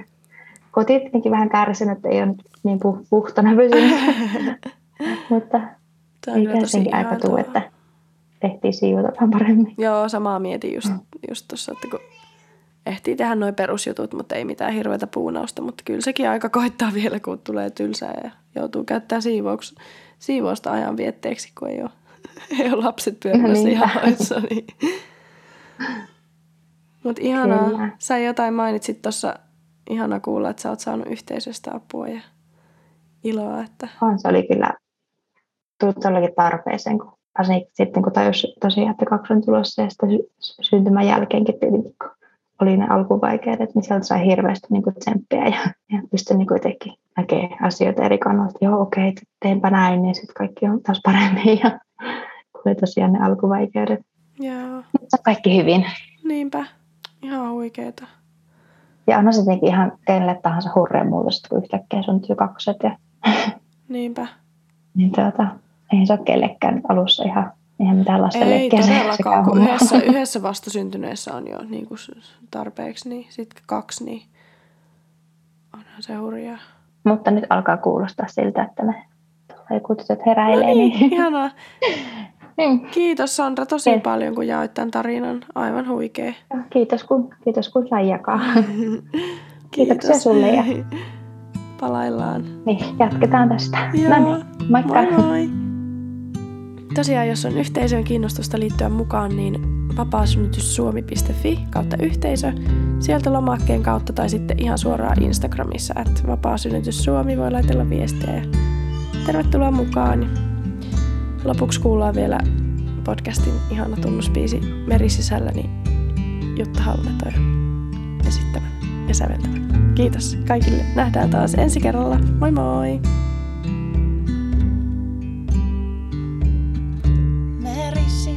Koti tietenkin vähän kärsinyt, että ei ole nyt niin puh- puhtana pysynyt, <laughs> mutta ei senkin aika tuu, että tehtiin siivota vähän paremmin. Joo, samaa mietin just, mm. just tuossa, että kun ehtii tehdä noin perusjutut, mutta ei mitään hirveätä puunausta, mutta kyllä sekin aika koittaa vielä, kun tulee tylsää ja joutuu käyttämään siivouks, siivousta ajan vietteeksi, kun ei ole <laughs> ei ole lapset pyörimässä ihan hoidossa. Niin. Mutta ihanaa. Kyllä. Sä jotain mainitsit tuossa. Ihana kuulla, että sä oot saanut yhteisöstä apua ja iloa. Että... On, se oli kyllä tullut tarpeeseen, kun sitten kun tajus tosiaan, että kaksi on tulossa ja sitten syntymän jälkeenkin tietenkin, kun oli ne alkuvaikeudet, niin sieltä sai hirveästi niin kuin tsemppiä ja, ja pystyi niin jotenkin näkemään asioita eri kannalta. Joo, okei, okay, teenpä näin, niin sitten kaikki on taas paremmin. Ja <laughs> oli tosiaan ne alkuvaikeudet. Joo. Mutta kaikki hyvin. Niinpä. Ihan huikeeta. Ja onhan se tietenkin ihan kenelle tahansa hurrea muutos, kun yhtäkkiä syntyy kakset. Ja... Niinpä. <laughs> niin tuota, ei se ole kellekään alussa ihan, ihan mitään lasten Ei todellakaan, kun yhdessä, <laughs> yhdessä vastasyntyneessä on jo niin kuin tarpeeksi, niin sitten kaksi, niin onhan se hurjaa. Mutta nyt alkaa kuulostaa siltä, että ne tulee kutset heräilee. No niin, niin. ihanaa. <laughs> Niin. Kiitos Sandra tosi Kiitos. paljon, kun jaoit tämän tarinan. Aivan huikea. Kiitos, kun, kiitos kun sai jakaa. <laughs> Kiitoksia sulle. Ja... Palaillaan. Niin, jatketaan tästä. Joo. No niin, moikka. Moi moi. Tosiaan, jos on yhteisöön kiinnostusta liittyä mukaan, niin vapaasynnytyssuomi.fi kautta yhteisö. Sieltä lomakkeen kautta tai sitten ihan suoraan Instagramissa, että vapaasynnytyssuomi voi laitella viestiä. Ja tervetuloa mukaan. Lopuksi kuullaan vielä podcastin ihana tunnuspiisi Merisisälläni Jutta Halmetoja esittävän ja säveltävän. Kiitos kaikille. Nähdään taas ensi kerralla. Moi moi!